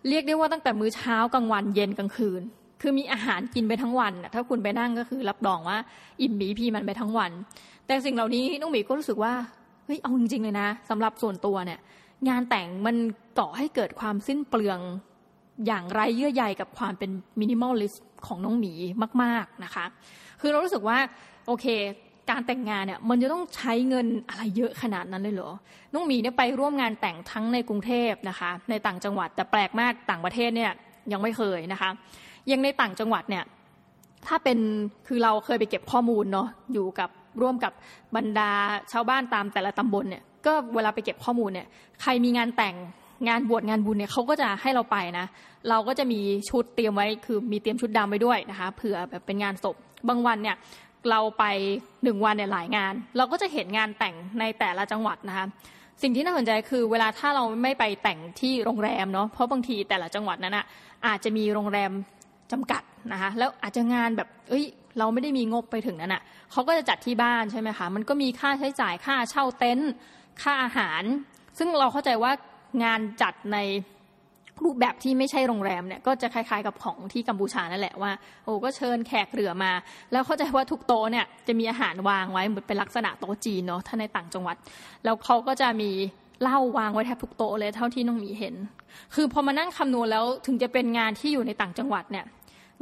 เรียกได้ว่าตั้งแต่มื้อเช้ากลางวันเย็นกลางคืน คือมีอาหารกินไปทั้งวันถ้าคุณไปนั่งก็คือรับรองว่า อิ่มหมีพีมันไปทั้งวัน แต่สิ่งเหล่านี้น้องหมีก็รู้สึกว่า เฮ้ยเอาจริงๆเลยนะสำหรับส่วนตัวเนี่ย งานแต่งมันก่อให้เกิดความสิ้นเปลืองอย่างไร้เยื่อใยกับความเป็น minimalist ของน้องหมีมาก ๆนะคะ คือเรารู้สึกว่าโอเค การแต่งงานเนี่ยมันจะต้องใช้เงินอะไรเยอะขนาดนั้นเลยเหรอ น้องหมีเนี่ยไปร่วมงานแต่งทั้งในกรุงเทพนะคะ ในต่างจังหวัดแต่แปลกมากต่างประเทศเนี่ยยังไม่เคยนะคะยังในต่างจังหวัดเนี่ยถ้าเป็นคือเราเคยไปเก็บข้อมูลเนาะอยู่กับร่วมกับบรรดาชาวบ้านตามแต่ละตำบลเนี่ยก็เวลาไปเก็บข้อมูลเนี่ยใครมีงานแต่งงานบวชงานบุญเนี่ยเขาก็จะให้เราไปนะ เราก็จะมีชุดเตรียมไว้คือมีเตรียมชุดดำไว้ด้วยนะคะเผื่อแบบเป็นงานศพบางวันเนี่ยเราไปหนึ่งวันเนี่ยหลายงาน เราก็จะเห็นงานแต่งในแต่ละจังหวัดนะคะสิ่งที่น่าสนใจคือเวลาถ้าเราไม่ไปแต่งที่โรงแรมเนาะเพราะบางทีแต่ละจังหวัดนั้นอะอาจจะมีโรงแรมจำกัดนะคะแล้วอาจจะงานแบบเอ้ย เราไม่ได้มีงบไปถึงนั้นอะ่ะเขาก็จะจัดที่บ้านใช่ไหมคะมันก็มีค่าใช้จ่ายค่าเช่าเต็นท์ค่าอาหาร ซึ่งเราเข้าใจว่างานจัดในรูปแบบที่ไม่ใช่โรงแรมเนี่ยก็จะคล้ายๆกับของที่กัมพูชานั่นแหละว่าโอ้ก็เชิญแขกเรือมา แล้วเข้าใจว่าทุกโต๊ะเนี่ยจะมีอาหารวางไว้เหมือนเป็นลักษณะโต๊ะจีนเนาะถ้าในต่างจังหวัด แล้วเขาก็จะมีเหล้าวางไว้แทบทุกโต๊ะเลยเท่าที่น้องหมีเห็น คือพอมานั่งคำนวณแล้วถึงจะเป็นงานที่อยู่ในต่างจังหวัดเนี่ย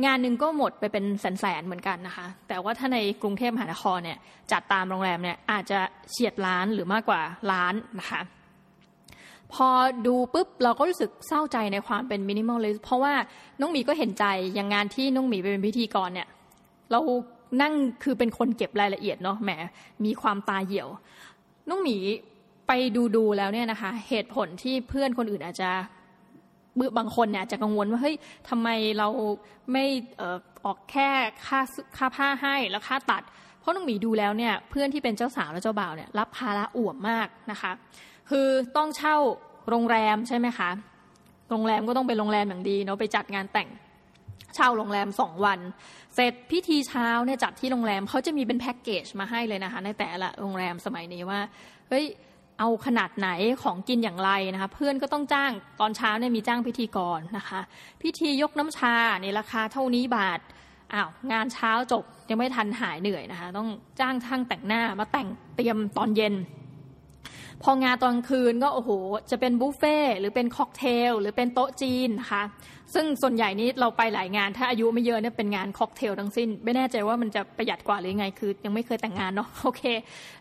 งานหนึ่งก็หมดไปเป็นแสนๆเหมือนกันนะคะ แต่ว่าถ้าในกรุงเทพมหานครเนี่ยจัดตามโรงแรมเนี่ยอาจจะเฉียดล้านหรือมากกว่าล้านนะคะพอดูปุ๊บเราก็รู้สึกเศร้าใจในความเป็นมินิมอลเลยเพราะว่าน้องหมีก็เห็นใจอย่างงานที่น้องหมีไปเป็นพิธีกรเนี่ยเรานั่งคือเป็นคนเก็บรายละเอียดเนาะแหมมีความตาเหี่ยว น้องหมีไปดูดูแล้วเนี่ยนะคะ เหตุผลที่เพื่อนคนอื่นอาจจะ บางคนเนี่ยจะกังวลว่าเฮ้ยทำไมเราไม่ออกแค่ค่าค่าผ้าให้แล้วค่าตัด เพราะน้องหมีดูแล้วเนี่ยเพื่อนที่เป็นเจ้าสาวและเจ้าบ่าวเนี่ยรับภาระอ่วมมากนะคะ คือต้องเช่าโรงแรมใช่ไหมคะโรงแรมก็ต้องเป็นโรงแรมอย่างดีเนาะไปจัดงานแต่งเช่าโรงแรมสองวัน เสร็จพิธีเช้าเนี่ยจัดที่โรงแรมเขาจะมีเป็นแพ็กเกจมาให้เลยนะคะ ในแต่ละโรงแรมสมัยนี้ว่าเฮ้ย เอาขนาดไหนของกินอย่างไรนะคะเพื่อนก็ต้องจ้างตอนเช้าเนี่ยมีจ้างพิธีกรนะคะ พิธียกน้ำชาในราคาเท่านี้บาทอ้าวงานเช้าจบยังไม่ทันหายเหนื่อยนะคะ ต้องจ้างช่างแต่งหน้ามาแต่งเตรียมตอนเย็น พองานตอนคืนก็โอ้โห จะเป็นบุฟเฟ่หรือเป็นค็อกเทลหรือเป็นโต๊ะจีนนะคะซึ่งส่วนใหญ่นี้เราไปหลายงาน ถ้าอายุไม่เยอะเนี่ยเป็นงานค็อกเทลทั้งสิ้น ไม่แน่ใจว่ามันจะประหยัดกว่าหรือไงคือ ยังไม่เคยแต่งงานเนาะโอเค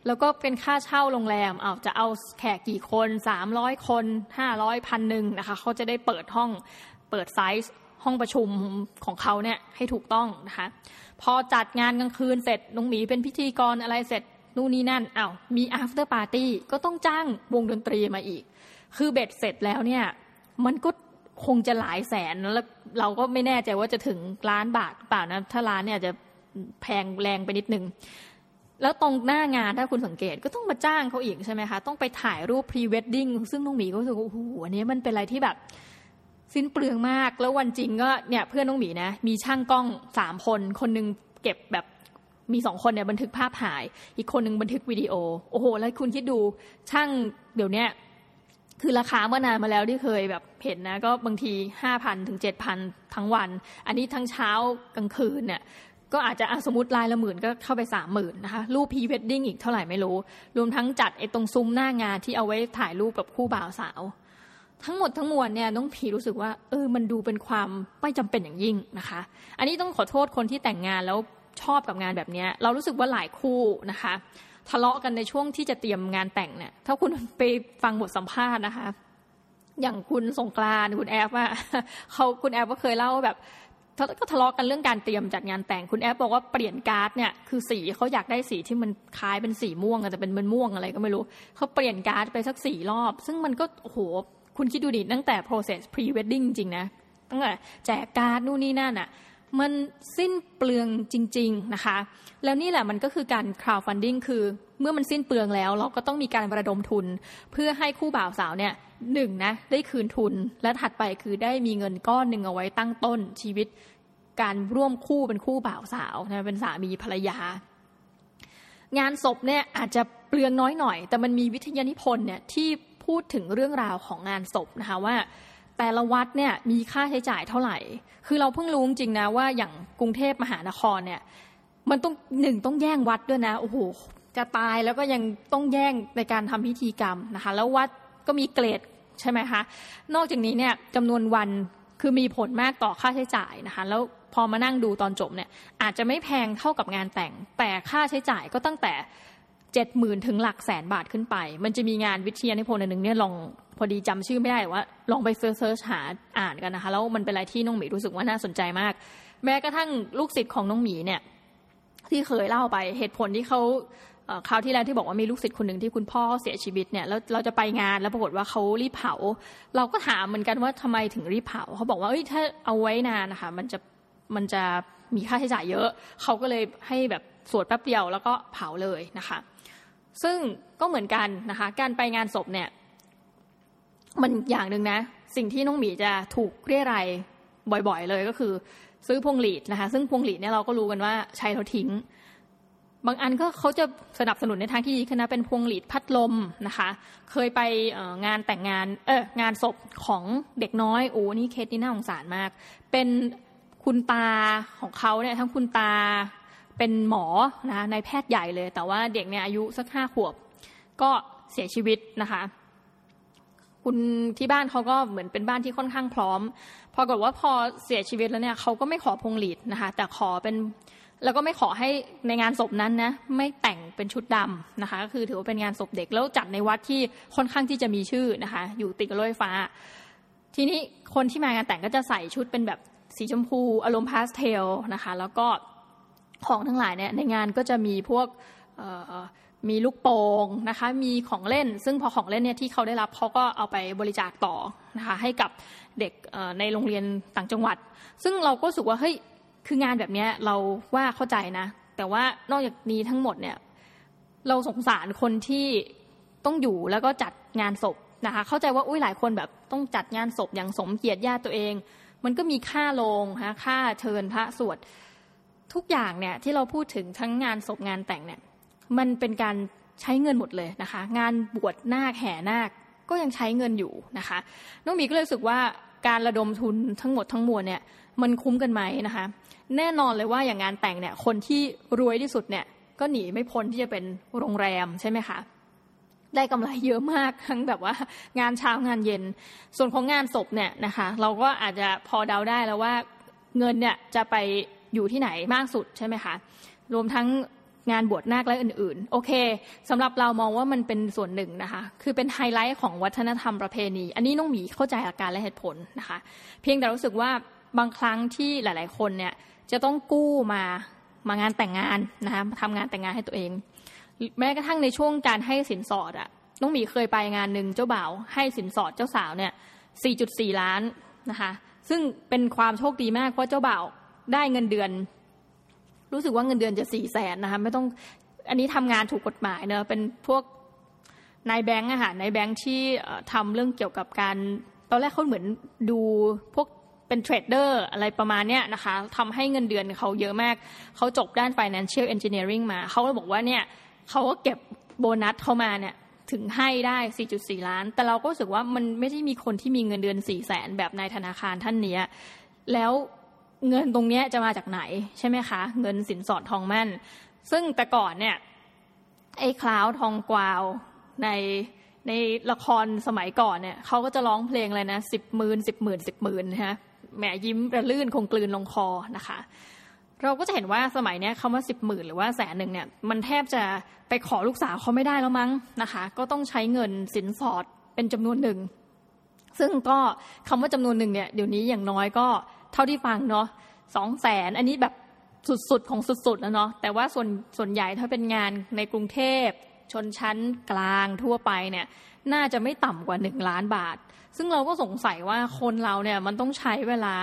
แล้วก็เป็นค่าเช่าโรงแรมเอาจะเอาแขกกี่คน 300 คน500พันหนึ่งนะคะเขาจะได้เปิดห้องเปิดไซส์ห้องประชุมของเขาเนี่ยให้ถูกต้องนะคะพอจัดงานกลางคืนเสร็จลุงหมีเป็นพิธีกรอะไรเสร็จ นู่นนี่นั่นอา้าวมี after party ก็ต้องจ้างวงดนตรีมาอีก คือเบ็ดเสร็จแล้วเนี่ย มันก็คงจะหลายแสนแล้วเราก็ไม่แน่ใจว่าจะถึงล้านบาทเปล่านะ ถ้าล้านเนี่ยจะแพงแรงไปนิดนึง แล้วตรงหน้างานถ้าคุณสังเกตก็ต้องมาจ้างเขาอีกใช่ไหมคะ ต้องไปถ่ายรูป pre wedding ซึ่งน้องหมีก็รู้สึกว่าโอ้โหอันนี้มันเป็นอะไรที่แบบสิ้นเปลืองมาก แล้ววันจริงก็เนี่ยเพื่อนน้องหมีนะ มีช่างกล้องสามคน คนนึงเก็บแบบ มีสองคนเนี่ยบันทึกภาพถ่าย อีกคนหนึ่งบันทึกวิดีโอ โอ้โห แล้วคุณคิดดูช่างเดี๋ยวนี้คือราคาเมื่อนานมาแล้วที่เคยแบบเห็นนะ ก็บางทีห้าพันถึงเจ็ดพันทั้งวัน อันนี้ทั้งเช้ากลางคืนเนี่ยก็อาจจะสมมติรายละหมื่นก็เข้าไปสามหมื่นนะคะ รูปพรีเวดดิ้งอีกเท่าไหร่ไม่รู้ รวมทั้งจัดไอ้ตรงซุ้มหน้างานที่เอาไว้ถ่ายรูปกับคู่บ่าวสาว ทั้งหมดทั้งมวลเนี่ยน้องหมีรู้สึกว่าเออมันดูเป็นความไม่จำเป็นอย่างยิ่งนะคะ อันนี้ต้องขอโทษคนที่แต่งงานแล้ว ชอบกับงานแบบนี้เรารู้สึกว่าหลายคู่นะคะ ทะเลาะกันในช่วงที่จะเตรียมงานแต่งเนี่ยถ้าคุณไปฟังบทสัมภาษณ์นะคะ อย่างคุณสงกรานต์คุณแอฟว่าเขาคุณแอฟก็เคยเล่าแบบก็ทะเลาะกันเรื่องการเตรียมจัดงานแต่งคุณแอฟบอกว่าเปลี่ยนการ์ดเนี่ยคือสีเขาอยากได้สีที่มันคล้ายเป็นสีม่วงแต่เป็นมันม่วงอะไรก็ไม่รู้เขาเปลี่ยนการ์ดไปสักสี่รอบ ซึ่งมันก็โหคุณคิดดูดิตั้งแต่ process pre wedding จริงนะตั้งแต่แจกการ์ดนู่นนี่นั่นอะ มันสิ้นเปลืองจริง ๆนะคะ แล้วนี่แหละมันก็คือการ crowdfunding คือเมื่อมันสิ้นเปลืองแล้ว เราก็ต้องมีการระดมทุน เพื่อให้คู่บ่าวสาวเนี่ยหนึ่งนะได้คืนทุน และถัดไปคือได้มีเงินก้อนหนึ่งเอาไว้ตั้งต้นชีวิต การร่วมคู่เป็นคู่บ่าวสาวนะเป็นสามีภรรยา งานศพเนี่ยอาจจะเปลืองน้อยหน่อย แต่มันมีวิทยานิพนธ์เนี่ยที่พูดถึงเรื่องราวของงานศพนะคะว่า แต่ละวัดเนี่ยมีค่าใช้จ่ายเท่าไหร่ คือเราเพิ่งรู้จริงนะว่าอย่างกรุงเทพมหานครเนี่ยมันต้องหนึ่งต้องแย่งวัดด้วยนะโอ้โหจะตายแล้วก็ยังต้องแย่งในการทำพิธีกรรมนะคะ แล้ววัดก็มีเกรดใช่ไหมคะนอกจากนี้เนี่ยจำนวนวันคือมีผลมากต่อค่าใช้จ่ายนะคะ แล้วพอมานั่งดูตอนจบเนี่ยอาจจะไม่แพงเท่ากับงานแต่ง แต่ค่าใช้จ่ายก็ตั้งแต่ เจ็ดหมื่นถึงหลักแสนบาทขึ้นไป มันจะมีงานวิทยานิพนธ์อันหนึ่งเนี่ยลองพอดีจำชื่อไม่ได้ว่า ลองไปเซิร์ชหาอ่านกันนะคะ แล้วมันเป็นอะไรที่น้องหมีรู้สึกว่าน่าสนใจมาก แม้กระทั่งลูกศิษย์ของน้องหมีเนี่ย ที่เคยเล่าไปเหตุผลที่เขาคราวที่แล้วที่บอกว่ามีลูกศิษย์คนหนึ่งที่คุณพ่อเสียชีวิตเนี่ยแล้วเราจะไปงานแล้วปรากฏว่าเขารีบเผา เราก็ถามเหมือนกันว่าทำไมถึงรีบเผาเขาบอกว่าเอ้ยถ้าเอาไว้นานนะคะมันจะมันจะมีค่าใช้จ่ายเยอะ เขาก็เลยให้แบบสวดแป๊บเดียวแล้วก็เผาเลยนะคะ ซึ่งก็เหมือนกันนะคะ การไปงานศพเนี่ย มันอย่างหนึ่งนะ สิ่งที่น้องหมีจะถูกเรียรายบ่อยๆเลยก็คือ ซื้อพวงหลีดนะคะ ซึ่งพวงหลีดเนี่ยเราก็รู้กันว่าใช้แล้วทิ้ง บางอันก็เขาจะสนับสนุนในทางที่ดีคณะเป็นพวงหลีดพัดลมนะคะ เคยไปงานแต่งงานเอองานศพของเด็กน้อยโอ้นี่เคสนี่น่าสงสารมาก เป็นคุณตาของเขาเนี่ยทั้งคุณตา เป็นหมอนะในแพทย์ใหญ่เลย แต่ว่าเด็กเนี่ยอายุสักห้าขวบ ก็เสียชีวิตนะคะ คุณที่บ้านเขาก็เหมือนเป็นบ้านที่ค่อนข้างพร้อมพอกฏว่าพอเสียชีวิตแล้วเนี่ยเขาก็ไม่ขอพวงหลีดนะคะ แต่ขอเป็นแล้วก็ไม่ขอให้ในงานศพนั้นนะไม่แต่งเป็นชุดดำนะคะ ก็คือถือว่าเป็นงานศพเด็กแล้วจัดในวัดที่ค่อนข้างที่จะมีชื่อนะคะ อยู่ติดกับรถไฟฟ้า ทีนี้คนที่มางานแต่งก็จะใส่ชุดเป็นแบบสีชมพูอารมณ์พาสเทลนะคะ แล้วก็ ของทั้งหลายเนี่ยในงานก็จะมีพวกมีลูกโป่งนะคะมีของเล่น ซึ่งพอของเล่นเนี่ยที่เขาได้รับเขาก็เอาไปบริจาคต่อนะคะให้กับเด็กในโรงเรียนต่างจังหวัด ซึ่งเราก็รู้สึกว่าเฮ้ยคืองานแบบนี้เราว่าเข้าใจนะ แต่ว่านอกจากนี้ทั้งหมดเนี่ยเราสงสารคนที่ต้องอยู่แล้วก็จัดงานศพนะคะเข้าใจว่าอุ้ยหลายคนแบบต้องจัดงานศพอย่างสมเกียรติญาติตัวเอง มันก็มีค่าโรงฮะค่าเชิญพระสวด ทุกอย่างเนี่ยที่เราพูดถึงทั้งงานศพงานแต่งเนี่ยมันเป็นการใช้เงินหมดเลยนะคะ งานบวชนาคแห่นาคก็ยังใช้เงินอยู่นะคะน้องมีก็เลยรู้สึกว่าการระดมทุนทั้งหมดทั้งมวลเนี่ยมันคุ้มกันไหมนะคะ แน่นอนเลยว่าอย่างงานแต่งเนี่ยคนที่รวยที่สุดเนี่ยก็หนีไม่พ้นที่จะเป็นโรงแรมใช่ไหมคะได้กำไรเยอะมากทั้งแบบว่างานเช้างานเย็น ส่วนของงานศพเนี่ยนะคะ เราก็อาจจะพอเดาได้แล้วว่าเงินเนี่ยจะไป อยู่ที่ไหนมากสุดใช่ไหมคะรวมทั้งงานบวชนาคและอื่นๆ โอเคสำหรับเรามองว่ามันเป็นส่วนหนึ่งนะคะ คือเป็นไฮไลท์ของวัฒนธรรมประเพณี อันนี้น้องหมีเข้าใจหลักการและเหตุผลนะคะ เพียงแต่รู้สึกว่าบางครั้งที่หลาย ๆ คนเนี่ยจะต้องกู้มามางานแต่งงานนะคะทำงานแต่งงานให้ตัวเอง แม้กระทั่งในช่วงการให้สินสอดอะน้องหมีเคยไปงานหนึ่งเจ้าบ่าวให้สินสอดเจ้าสาวเนี่ย 4.4 ล้านนะคะ ซึ่งเป็นความโชคดีมากเพราะเจ้าบ่าว ได้เงินเดือน รู้สึกว่าเงินเดือนจะสี่แสนนะคะไม่ต้องอันนี้ทำงานถูกกฎหมายเนอะเป็นพวกนายแบงค์อะค่ะนายแบงค์ที่ทำเรื่องเกี่ยวกับการตอนแรกเขาเหมือนดูพวกเป็นเทรดเดอร์อะไรประมาณเนี้ยนะคะทำให้เงินเดือนเขาเยอะมาก เขาจบด้าน financial engineering มา เขาก็บอกว่าเนี่ยเขาก็เก็บโบนัสเข้ามาเนี่ยถึงให้ได้ 4.4 ล้าน แต่เราก็รู้สึกว่ามันไม่ได้มีคนที่มีเงินเดือน 4 แสนแบบในธนาคารท่านนี้แล้ว เงินตรงนี้จะมาจากไหนใช่ไหมคะ เงินสินสอดทองมั่น ซึ่งแต่ก่อนเนี่ยไอ้คลาวทองกวาวในในละครสมัยก่อนเนี่ยเขาก็จะร้องเพลงอะไรนะสิบหมื่นสิบหมื่นสิบหมื่นนะฮะแหมยิ้มระลื่นคงกลืนลงคอนะคะ เราก็จะเห็นว่าสมัยนี้คำว่าสิบหมื่นหรือว่าแสนหนึ่งเนี่ยมันแทบจะไปขอลูกสาวเขาไม่ได้แล้วมั้งนะคะ ก็ต้องใช้เงินสินสอดเป็นจำนวนหนึ่งซึ่งก็คำว่าจำนวนหนึ่งเนี่ยเดี๋ยวนี้อย่างน้อยก็ เท่าที่ฟังเนาะสองแสนอันนี้แบบสุดๆ ของสุดๆแล้วเนาะแต่ว่าส่วนส่วนใหญ่ถ้าเป็นงานในกรุงเทพชนชั้นกลางทั่วไปเนี่ยน่าจะไม่ต่ำกว่าหนึ่งล้านบาท ซึ่งเราก็สงสัยว่าคนเราเนี่ยมันต้องใช้เวลา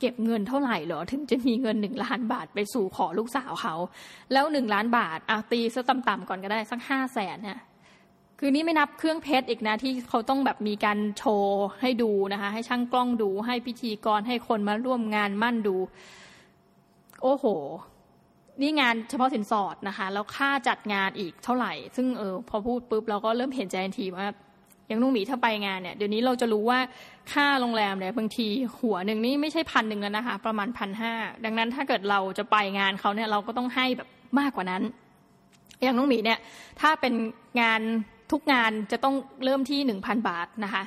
เก็บเงินเท่าไหร่เหรอ ถึงจะมีเงินหนึ่งล้านบาทไปสู่ขอลูกสาวเขา แล้วหนึ่งล้านบาทอะตีซะต่ำๆก่อนก็ได้สักห้าแสนเนี่ย คือนี่ไม่นับเครื่องเพชรอีกนะที่เขาต้องแบบมีการโชว์ให้ดูนะคะ ให้ช่างกล้องดู ให้พิธีกรให้คนมาร่วมงานมั่นดู โอ้โห นี่งานเฉพาะสินสอดนะคะ แล้วค่าจัดงานอีกเท่าไหร่ ซึ่งเออพอพูดปุ๊บเราก็เริ่มเห็นใจทันทีว่าอย่างนุ่งหมีถ้าไปงานเนี่ยเดี๋ยวนี้เราจะรู้ว่าค่าโรงแรมเนี่ยบางทีหัวหนึ่งนี่ไม่ใช่พันหนึ่งแล้วนะคะ ประมาณพันห้าดังนั้นถ้าเกิดเราจะไปงานเขาเนี่ยเราก็ต้องให้แบบมากกว่านั้น อย่างน้องหมีเนี่ย ถ้าเป็นงาน ทุกงานจะต้องเริ่มที่หนึ่งพันบาทนะคะ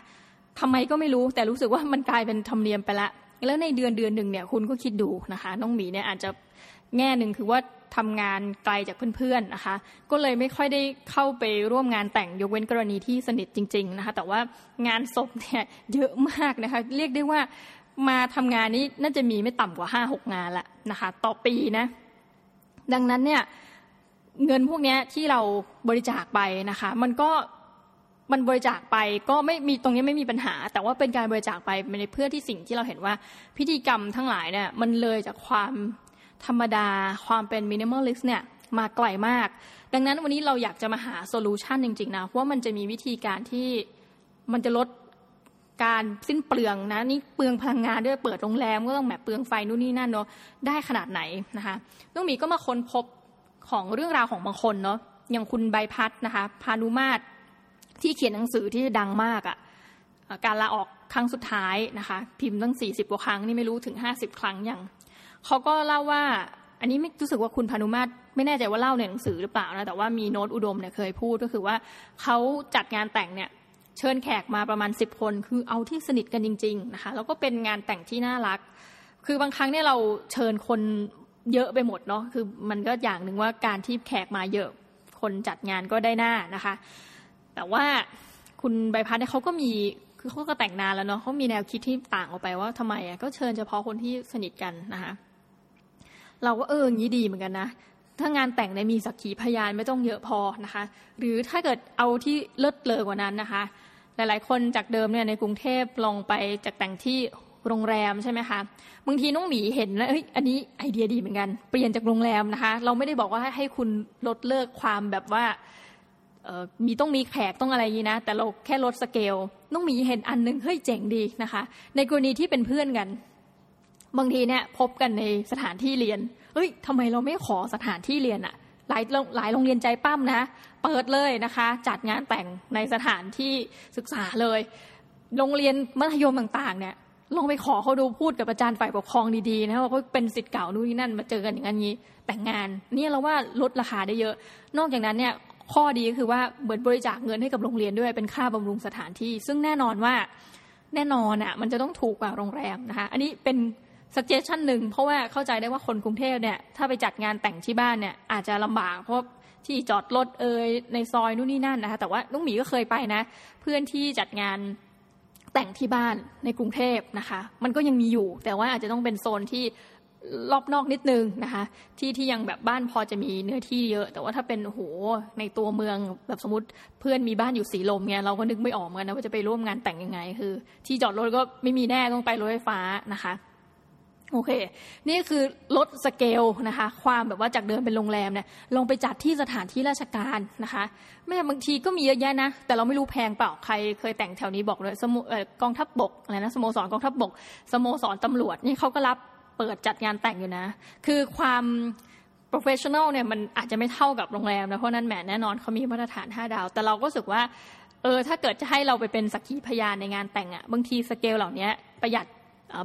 ทำไมก็ไม่รู้แต่รู้สึกว่ามันกลายเป็นธรรมเนียมไปละแล้วในเดือนเดือนหนึ่งเนี่ยคุณก็คิดดูนะคะน้องหมีเนี่ยอาจจะแง่หนึ่งคือว่าทำงานไกลจากเพื่อนๆนะคะ ก็เลยไม่ค่อยได้เข้าไปร่วมงานแต่งยกเว้นกรณีที่สนิทจริง ๆนะคะ แต่ว่างานศพเนี่ยเยอะมากนะคะ เรียกได้ว่ามาทำงานนี้น่าจะมีไม่ต่ำกว่าห้าหกงานละนะคะ ต่อปีนะ ดังนั้นเนี่ย เงินพวกนี้ที่เราบริจาคไปนะคะ มันก็มันบริจาคไปก็ไม่มีตรงนี้ไม่มีปัญหา แต่ว่าเป็นการบริจาคไปในเพื่อที่สิ่งที่เราเห็นว่าพิธีกรรมทั้งหลายเนี่ยมันเลยจากความธรรมดาความเป็น minimalist เนี่ยมาไกลมาก ดังนั้นวันนี้เราอยากจะมาหา solution จริงๆนะว่ามันจะมีวิธีการที่มันจะลดการสิ้นเปลืองนะนี่เปลืองพลังงานด้วยเปิดโรงแรมก็ต้องแบบเปลืองไฟนู่นนี่นั่นเนาะได้ขนาดไหนนะคะต้องมีก็มาค้นพบ ของเรื่องราวของบางคนเนาะอย่างคุณใบพัดนะคะ พานุมาตรที่เขียนหนังสือที่ดังมากอะ่ะการลาออกครั้งสุดท้ายนะคะ พิมพ์ตั้งสี่สิบกว่าครั้งนี่ไม่รู้ถึงห้าสิบครั้งยังเขาก็เล่าว่า อันนี้ไม่รู้สึกว่าคุณพานุมาตรไม่แน่ใจว่าเล่าในหนังสือหรือเปล่านะแต่ว่ามีโน้ตอุดมเนี่ยเคยพูดก็คือว่าเขาจัดงานแต่งเนี่ยเชิญแขกมาประมาณสิบคน คือเอาที่สนิทกันจริง ๆนะคะ แล้วก็เป็นงานแต่งที่น่ารัก คือบางครั้งเนี่ยเราเชิญคน เยอะไปหมดเนาะคือมันก็อย่างหนึ่งว่าการที่แขกมาเยอะคนจัดงานก็ได้หน้านะคะ แต่ว่าคุณใบพัดเนี่ยเขาก็มีคือเขาก็แต่งนานแล้วเนาะเขามีแนวคิดที่ต่างออกไปว่าทำไมอะก็เชิญเฉพาะคนที่สนิทกันนะคะเราก็เอออย่างนี้ดีเหมือนกันนะถ้างานแต่งในมีสักขีพยานไม่ต้องเยอะพอนะคะ หรือถ้าเกิดเอาที่เลิศเลอกว่านั้นนะคะ หลายๆ คนจากเดิมเนี่ยในกรุงเทพลงไปจากแต่งที่ โรงแรมใช่ไหมคะบางทีน้องหมีเห็นแล้วเอ้ยอันนี้ไอเดียดีเหมือนกัน เปลี่ยนจากโรงแรมนะคะ เราไม่ได้บอกว่าให้คุณลดเลิกความแบบว่ามีต้องมีแขกต้องอะไรอย่างนี้นะ แต่เราแค่ลดสเกลน้องหมีเห็นอันนึงเฮ้ยเจ๋งดีนะคะ ในกรณีที่เป็นเพื่อนกันบางทีเนี่ยพบกันในสถานที่เรียนเฮ้ยทำไมเราไม่ขอสถานที่เรียนอะหลายหลายโรงเรียนใจปั้มนะ เปิดเลยนะคะ จัดงานแต่งในสถานที่ศึกษาเลย โรงเรียนมัธยมต่างๆเนี่ย ลองไปขอเขาดูพูดกับอาจารย์ฝ่ายปกครองดีๆนะว่าเขาเป็นสิทธิ์เก่านู่นนี่นั่นมาเจอกันอย่างนี้แต่งงานนี่เราว่าลดราคาได้เยอะ นอกจากนั้นเนี่ยข้อดีก็คือว่าเหมือนบริจาคเงินให้กับโรงเรียนด้วยเป็นค่าบำรุงสถานที่ ซึ่งแน่นอนว่าแน่นอนอะมันจะต้องถูกกว่าโรงแรมนะคะอันนี้เป็น suggestion หนึ่งเพราะว่าเข้าใจได้ว่าคนกรุงเทพเนี่ยถ้าไปจัดงานแต่งที่บ้านเนี่ยอาจจะลำบากเพราะที่จอดรถเอ่ยในซอยนู่นนี่นั่นนะคะแต่ว่าลุงหมีก็เคยไปนะ เพื่อนที่จัดงาน แต่งที่บ้านในกรุงเทพนะคะ มันก็ยังมีอยู่ แต่ว่าอาจจะต้องเป็นโซนที่รอบนอกนิดนึงนะคะ ที่ที่ยังแบบบ้านพอจะมีเนื้อที่เยอะ แต่ว่าถ้าเป็นโหในตัวเมืองแบบสมมติเพื่อนมีบ้านอยู่สีลมเนี่ยเราก็นึกไม่ออกเหมือนกันนะว่าจะไปร่วมงานแต่งยังไงคือ ที่จอดรถก็ไม่มีแน่ต้องไปรถไฟฟ้านะคะ โอเค นี่คือลดสเกลนะคะ ความแบบว่าจากเดิมเป็นโรงแรมเนี่ยลงไปจัดที่สถานที่ราชการนะคะไม่บางทีก็มีเยอะแยะนะ แต่เราไม่รู้แพงเปล่าใครเคยแต่งแถวนี้บอกเลยสมกองทัพบบกอะไรนะสโมสรกองทัพบบกสโมสรตำรวจนี่เขาก็รับเปิดจัดงานแต่งอยู่นะ คือความ professional เนี่ยมันอาจจะไม่เท่ากับโรงแรมนะเพราะนั้นแหมแน่นอนเขามีมาตรฐาน 5 ดาว แต่เราก็รู้สึกว่าเออถ้าเกิดจะให้เราไปเป็นสักขีพยานในงานแต่งอะ่ะบางทีสเกลเหล่านี้ประหยัด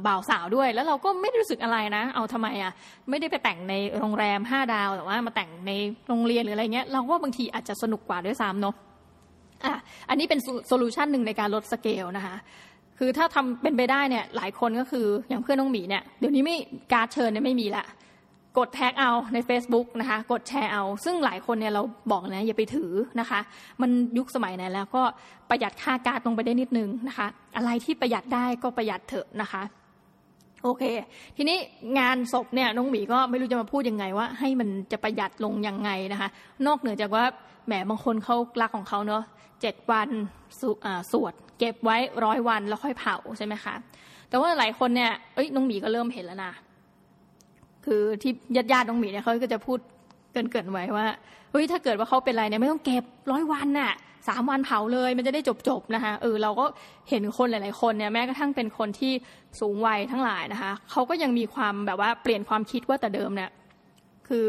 บ่าวสาวด้วย แล้วเราก็ไม่รู้สึกอะไรนะ เอาทำไมอะไม่ได้ไปแต่งในโรงแรมห้าดาวแต่ว่ามาแต่งในโรงเรียนหรืออะไรเงี้ยเราก็บางทีอาจจะสนุกกว่าด้วยซ้ำเนาะอะอันนี้เป็น solution หนึ่งในการลดสเกลนะคะคือถ้าทำเป็นไปได้เนี่ยหลายคนก็คืออย่างเพื่อนน้องหมีเนี่ยเดี๋ยวนี้ไม่การเชิญเนี่ยไม่มีละ กด tag เอาใน Facebook นะคะกดแชร์เอา ซึ่งหลายคนเนี่ยเราบอกนะอย่าไปถือนะคะ มันยุคสมัยไหนแล้วก็ประหยัดค่าการ์ดลงไปได้นิดนึงนะคะ อะไรที่ประหยัดได้ก็ประหยัดเถอะนะคะโอเค ทีนี้งานศพเนี่ยน้องหมีก็ไม่รู้จะมาพูดยังไงว่า ให้มันจะประหยัดลงยังไงนะคะ นอกเหนือจากว่าแหมบางคนเขารักของเขาเนาะเจ็ดวันสวด เก็บไว้ร้อยวันแล้วค่อยเผาใช่ไหมคะแต่ว่าหลายคนเนี่ยเอ้ยน้องหมีก็เริ่มเห็นแล้วนะ คือที่ญาติญาติน้องหมีเนี่ยเขาก็จะพูดเกินเกินไว้ว่าเฮ้ยถ้าเกิดว่าเขาเป็นอะไรเนี่ยไม่ต้องเก็บร้อยวันน่ะสามวันเผาเลยมันจะได้จบจบนะคะเออเราก็เห็นคนหลายๆคนเนี่ยแม้กระทั่งเป็นคนที่สูงวัยทั้งหลายนะคะเขาก็ยังมีความแบบว่าเปลี่ยนความคิดว่าแต่เดิมเนี่ยคือ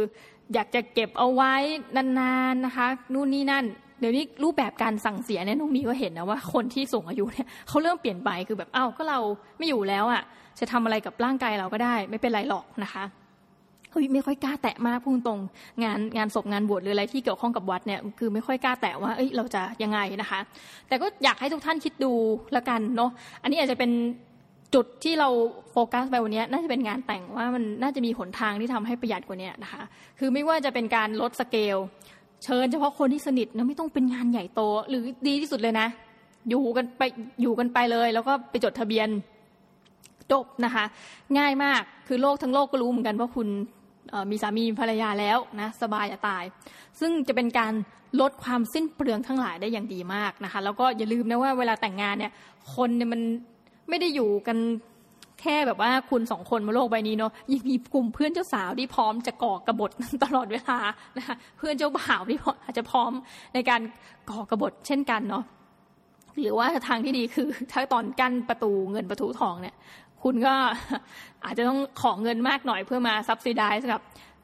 อยากจะเก็บเอาไว้นานๆนะคะนู่นนี่นั่นเดี๋ยวนี้รูปแบบการสั่งเสียเนี่ยน้องมีก็เห็นนะว่าคนที่สูงอายุเนี่ยเขาเริ่มเปลี่ยนไปคือแบบเอ้าก็เราไม่อยู่แล้วอะจะทำอะไรกับร่างกายเราก็ได้ ไม่เป็นไรหรอกนะคะ เฮ้ยไม่ค่อยกล้าแตะมากพูดตรงงานงานศพงานบวชหรืออะไรที่เกี่ยวข้องกับวัดเนี่ยคือไม่ค่อยกล้าแตะว่าเอ้ยเราจะยังไงนะคะ แต่ก็อยากให้ทุกท่านคิดดูละกันเนาะอันนี้อาจจะเป็นจุดที่เราโฟกัสไปวันนี้น่าจะเป็นงานแต่งว่ามันน่าจะมีหนทางที่ทำให้ประหยัดกว่านี้นะคะ คือไม่ว่าจะเป็นการลดสเกล เชิญเฉพาะคนที่สนิทนะไม่ต้องเป็นงานใหญ่โต หรือดีที่สุดเลยนะ อยู่กันไปอยู่กันไปเลย แล้วก็ไปจดทะเบียนจบนะคะ ง่ายมากคือโลกทั้งโลกก็รู้เหมือนกันว่าคุณ มีสามีภรรยาแล้วนะสบายจะตาย ซึ่งจะเป็นการลดความสิ้นเปลืองทั้งหลายได้อย่างดีมากนะคะ แล้วก็อย่าลืมนะว่าเวลาแต่งงานเนี่ย คนเนี่ยมันไม่ได้อยู่กันแค่แบบว่าคุณสองคนบนโลกใบนี้เนาะยังมีกลุ่มเพื่อนเจ้าสาวที่พร้อมจะก่อกระบฏตลอดเวลานะคะเพื่อนเจ้าบ่าวที่อาจจะพร้อมในการก่อกระบฏเช่นกันเนาะหรือว่าทางที่ดีคือ ถ้าตอนกั้นประตูเงินประตูทองเนี่ย คุณก็อาจจะต้องขอเงินมากหน่อยเพื่อมา subsidize สำหรับ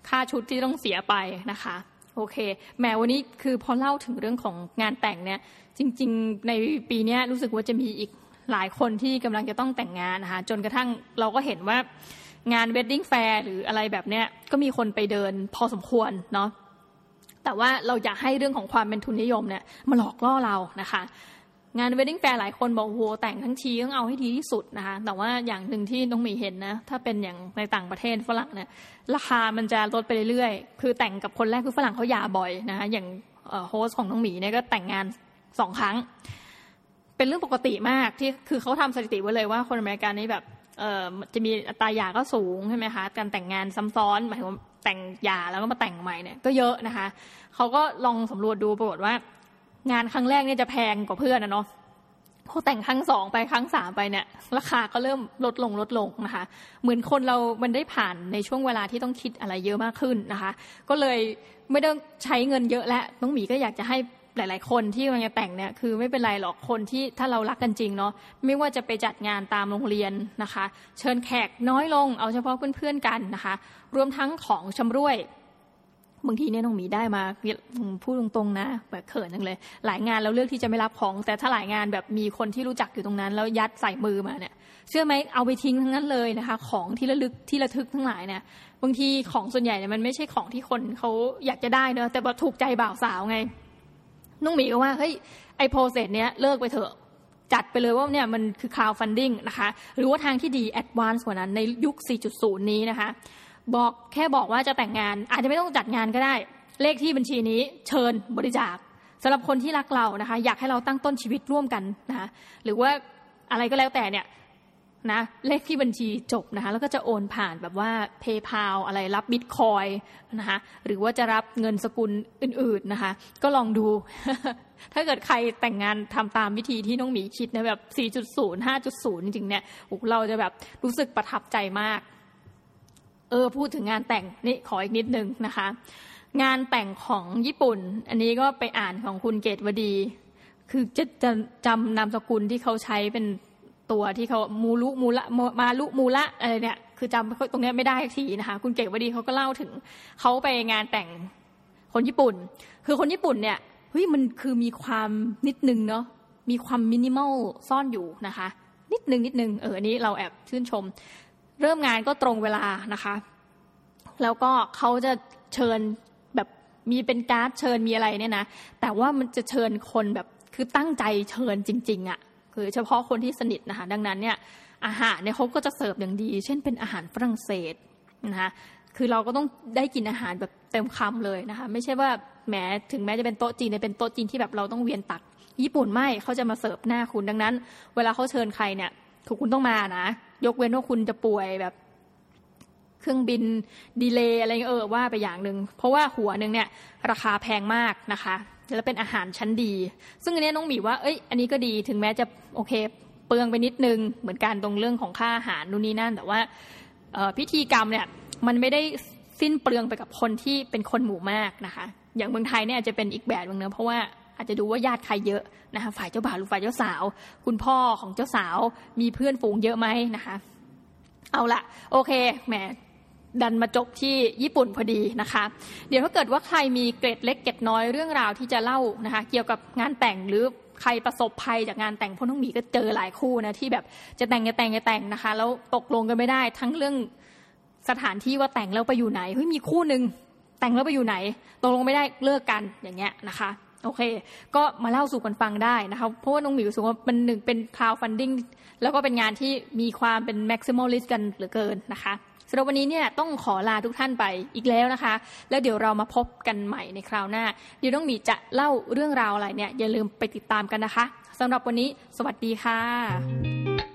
ค่าชุดที่ต้องเสียไปนะคะโอเคแหมวันนี้คือพอเล่าถึงเรื่องของงานแต่งเนี่ยจริง ๆ ในปีนี้รู้สึกว่าจะมีอีกหลายคนที่กำลังจะต้องแต่งงานนะคะจนกระทั่งเราก็เห็นว่างาน wedding fair หรืออะไรแบบเนี้ยก็มีคนไปเดินพอสมควรเนาะแต่ว่าเราอย่าให้เรื่องของความเป็นทุนนิยมเนี่ยมาหลอกล่อเรานะคะ งาน wedding fair หลายคนบอกโหแต่งทั้งทีต้องเอาให้ดีที่สุดนะคะแต่ว่าอย่างหนึ่งที่น้องหมีเห็นนะถ้าเป็นอย่างในต่างประเทศฝรั่งเนี่ยราคามันจะลดไปเรื่อยๆ คือแต่งกับคนแรกคือฝรั่งเขาหย่าบ่อยนะคะอย่าง host ของน้องหมีเนี่ยก็แต่งงานสองครั้ง เป็นเรื่องปกติมากที่คือเขาทำสถิติไว้เลยว่าคนอเมริกันนี่แบบเออจะมีอัตราหย่าก็สูงใช่ไหมคะการแต่งงานซ้ำซ้อนหมายถึงว่าแต่งหย่าแล้วก็มาแต่งใหม่เนี่ยก็เยอะนะคะเขาก็ลองสำรวจดูปรากฏว่า งานครั้งแรกเนี่ยจะแพงกว่าเพื่อนนะเนาะพอแต่งครั้งสองไปครั้งสามไปเนี่ย ราคาก็เริ่มลดลงลดลงนะคะ เหมือนคนเรา มันได้ผ่านในช่วงเวลาที่ต้องคิดอะไรเยอะมากขึ้นนะคะ ก็เลยไม่ต้องใช้เงินเยอะและน้องหมีก็อยากจะให้หลาย ๆ คนที่กำลังจะแต่งเนี่ยคือไม่เป็นไรหรอกคนที่ถ้าเรารักกันจริงเนาะไม่ว่าจะไปจัดงานตามโรงเรียนนะคะ เชิญแขกน้อยลงเอาเฉพาะเพื่อนๆกันนะคะ รวมทั้งของชํำร่วย บางทีเนี่ยน้องหมีได้มาพูดตรงๆนะแบบเขินจังเลย หลายงานเราเลือกที่จะไม่รับของ แต่ถ้าหลายงานแบบมีคนที่รู้จักอยู่ตรงนั้น แล้วยัดใส่มือมาเนี่ย เชื่อไหมเอาไปทิ้งทั้งนั้นเลยนะคะ ของที่ระลึกที่ระทึกทั้งหลายเนี่ยบางทีของส่วนใหญ่เนี่ยมันไม่ใช่ของที่คนเขาอยากจะได้เนอะแต่ว่าถูกใจบ่าวสาวไงนุ่งหมีก็ว่าเฮ้ยไอโปรเซสเนี้ยเลิกไปเถอะจัดไปเลยว่าเนี่ยมันคือ crowd funding นะคะ หรือว่าทางที่ดี advance กว่านั้นในยุค 4.0 นี้นะคะ บอกแค่บอกว่าจะแต่งงาน อาจจะไม่ต้องจัดงานก็ได้ เลขที่บัญชีนี้เชิญบริจาคสำหรับคนที่รักเรานะคะ อยากให้เราตั้งต้นชีวิตร่วมกันนะคะหรือว่าอะไรก็แล้วแต่เนี่ยนะเลขที่บัญชีจบนะคะแล้วก็จะโอนผ่านแบบว่า PayPal อะไรรับบิตคอยนะคะหรือว่าจะรับเงินสกุลอื่นๆนะคะ ก็ลองดู ถ้าเกิดใครแต่งงานทำตามวิธีที่น้องหมีคิดนะแบบ 4.0 5.0 จริงๆเนี่ยเราจะแบบรู้สึกประทับใจมาก เออพูดถึงงานแต่งนี่ขออีกนิดนึงนะคะ งานแต่งของญี่ปุ่น อันนี้ก็ไปอ่านของคุณเกตวดี คือจะจะจำนามสกุลที่เขาใช้เป็นตัวที่เขามูลุมูละมาลุมูละอะไรเนี่ยคือจำตรงนี้ไม่ได้ทีนะคะ คุณเก๋วดีเขาก็เล่าถึงเขาไปงานแต่งคนญี่ปุ่น คือคนญี่ปุ่นเนี่ยเฮ้ยมันคือมีความนิดนึงเนาะมีความมินิมอลซ่อนอยู่นะคะ นิดนึงนิดนึงเอออันนี้เราแอบชื่นชม เริ่มงานก็ตรงเวลานะคะ แล้วก็เขาจะเชิญแบบมีเป็นการ์ดเชิญมีอะไรเนี่ยนะ แต่ว่ามันจะเชิญคนแบบคือตั้งใจเชิญจริง ๆอะ่ะคือเฉพาะคนที่สนิทนะคะ ดังนั้นเนี่ยอาหารเนี่ยเขาก็จะเสิร์ฟอย่างดี เช่นเป็นอาหารฝรั่งเศสนะคะคือเราก็ต้องได้กินอาหารแบบเต็มคำเลยนะคะ ไม่ใช่ว่าแม้ถึงแม้จะเป็นโต๊ะจีนเป็นโต๊ะจีนที่แบบเราต้องเวียนตัก ญี่ปุ่นไม่เขาจะมาเสิร์ฟหน้าคุณดังนั้น เวลาเขาเชิญใครเนี่ยคุณต้องมานะ ยกเว้นว่าคุณจะป่วยแบบเครื่องบินดีเลย์อะไรเออว่าไปอย่างหนึ่งเพราะว่าหัวหนึ่งเนี่ยราคาแพงมากนะคะแล้วเป็นอาหารชั้นดี ซึ่งอันนี้น้องหมีว่าเอ้ยอันนี้ก็ดีถึงแม้จะโอเค เปลืองไปนิดนึงเหมือนกันตรงเรื่องของค่าอาหารนู่นนี่นั่น แต่ว่าพิธีกรรมเนี่ยมันไม่ได้สิ้นเปลืองไปกับคนที่เป็นคนหมู่มากนะคะ อย่างเมืองไทยเนี่ยจจะเป็นอีกแบบนึงเนะเพราะว่า อาจจะดูว่าญาติใครเยอะนะคะฝ่ายเจ้าบ่าวหรือฝ่ายเจ้าสาว คุณพ่อของเจ้าสาวมีเพื่อนฝูงเยอะไหมนะคะ เอาละโอเคแหมดันมาจบที่ญี่ปุ่นพอดีนะคะ เดี๋ยวถ้าเกิดว่าใครมีเกร็ดเล็กเกร็ดน้อยเรื่องราวที่จะเล่านะคะ เกี่ยวกับงานแต่งหรือใครประสบภัยจากงานแต่งพน้องหมีก็เจอหลายคู่นะที่แบบจะแต่งจะแต่งจะแต่งนะคะ แล้วตกลงกันไม่ได้ ทั้งเรื่องสถานที่ว่าแต่งแล้วไปอยู่ไหนเฮ้ยมีคู่หนึ่งแต่งแล้วไปอยู่ไหนตกลงไม่ได้เลิกกันอย่างเงี้ยนะคะ โอเค ก็มาเล่าสู่กันฟังได้นะคะเพราะว่าน้องหมิวรู้สึกว่ามันหนึ่งเป็น crowdfunding แล้วก็เป็นงานที่มีความเป็น maximalist กันเหลือเกินนะคะสำหรับวันนี้เนี่ยต้องขอลาทุกท่านไปอีกแล้วนะคะ แล้วเดี๋ยวเรามาพบกันใหม่ในคราวหน้า เดี๋ยวน้องหมีจะเล่าเรื่องราวอะไรเนี่ยอย่าลืมไปติดตามกันนะคะสำหรับวันนี้ สวัสดีค่ะ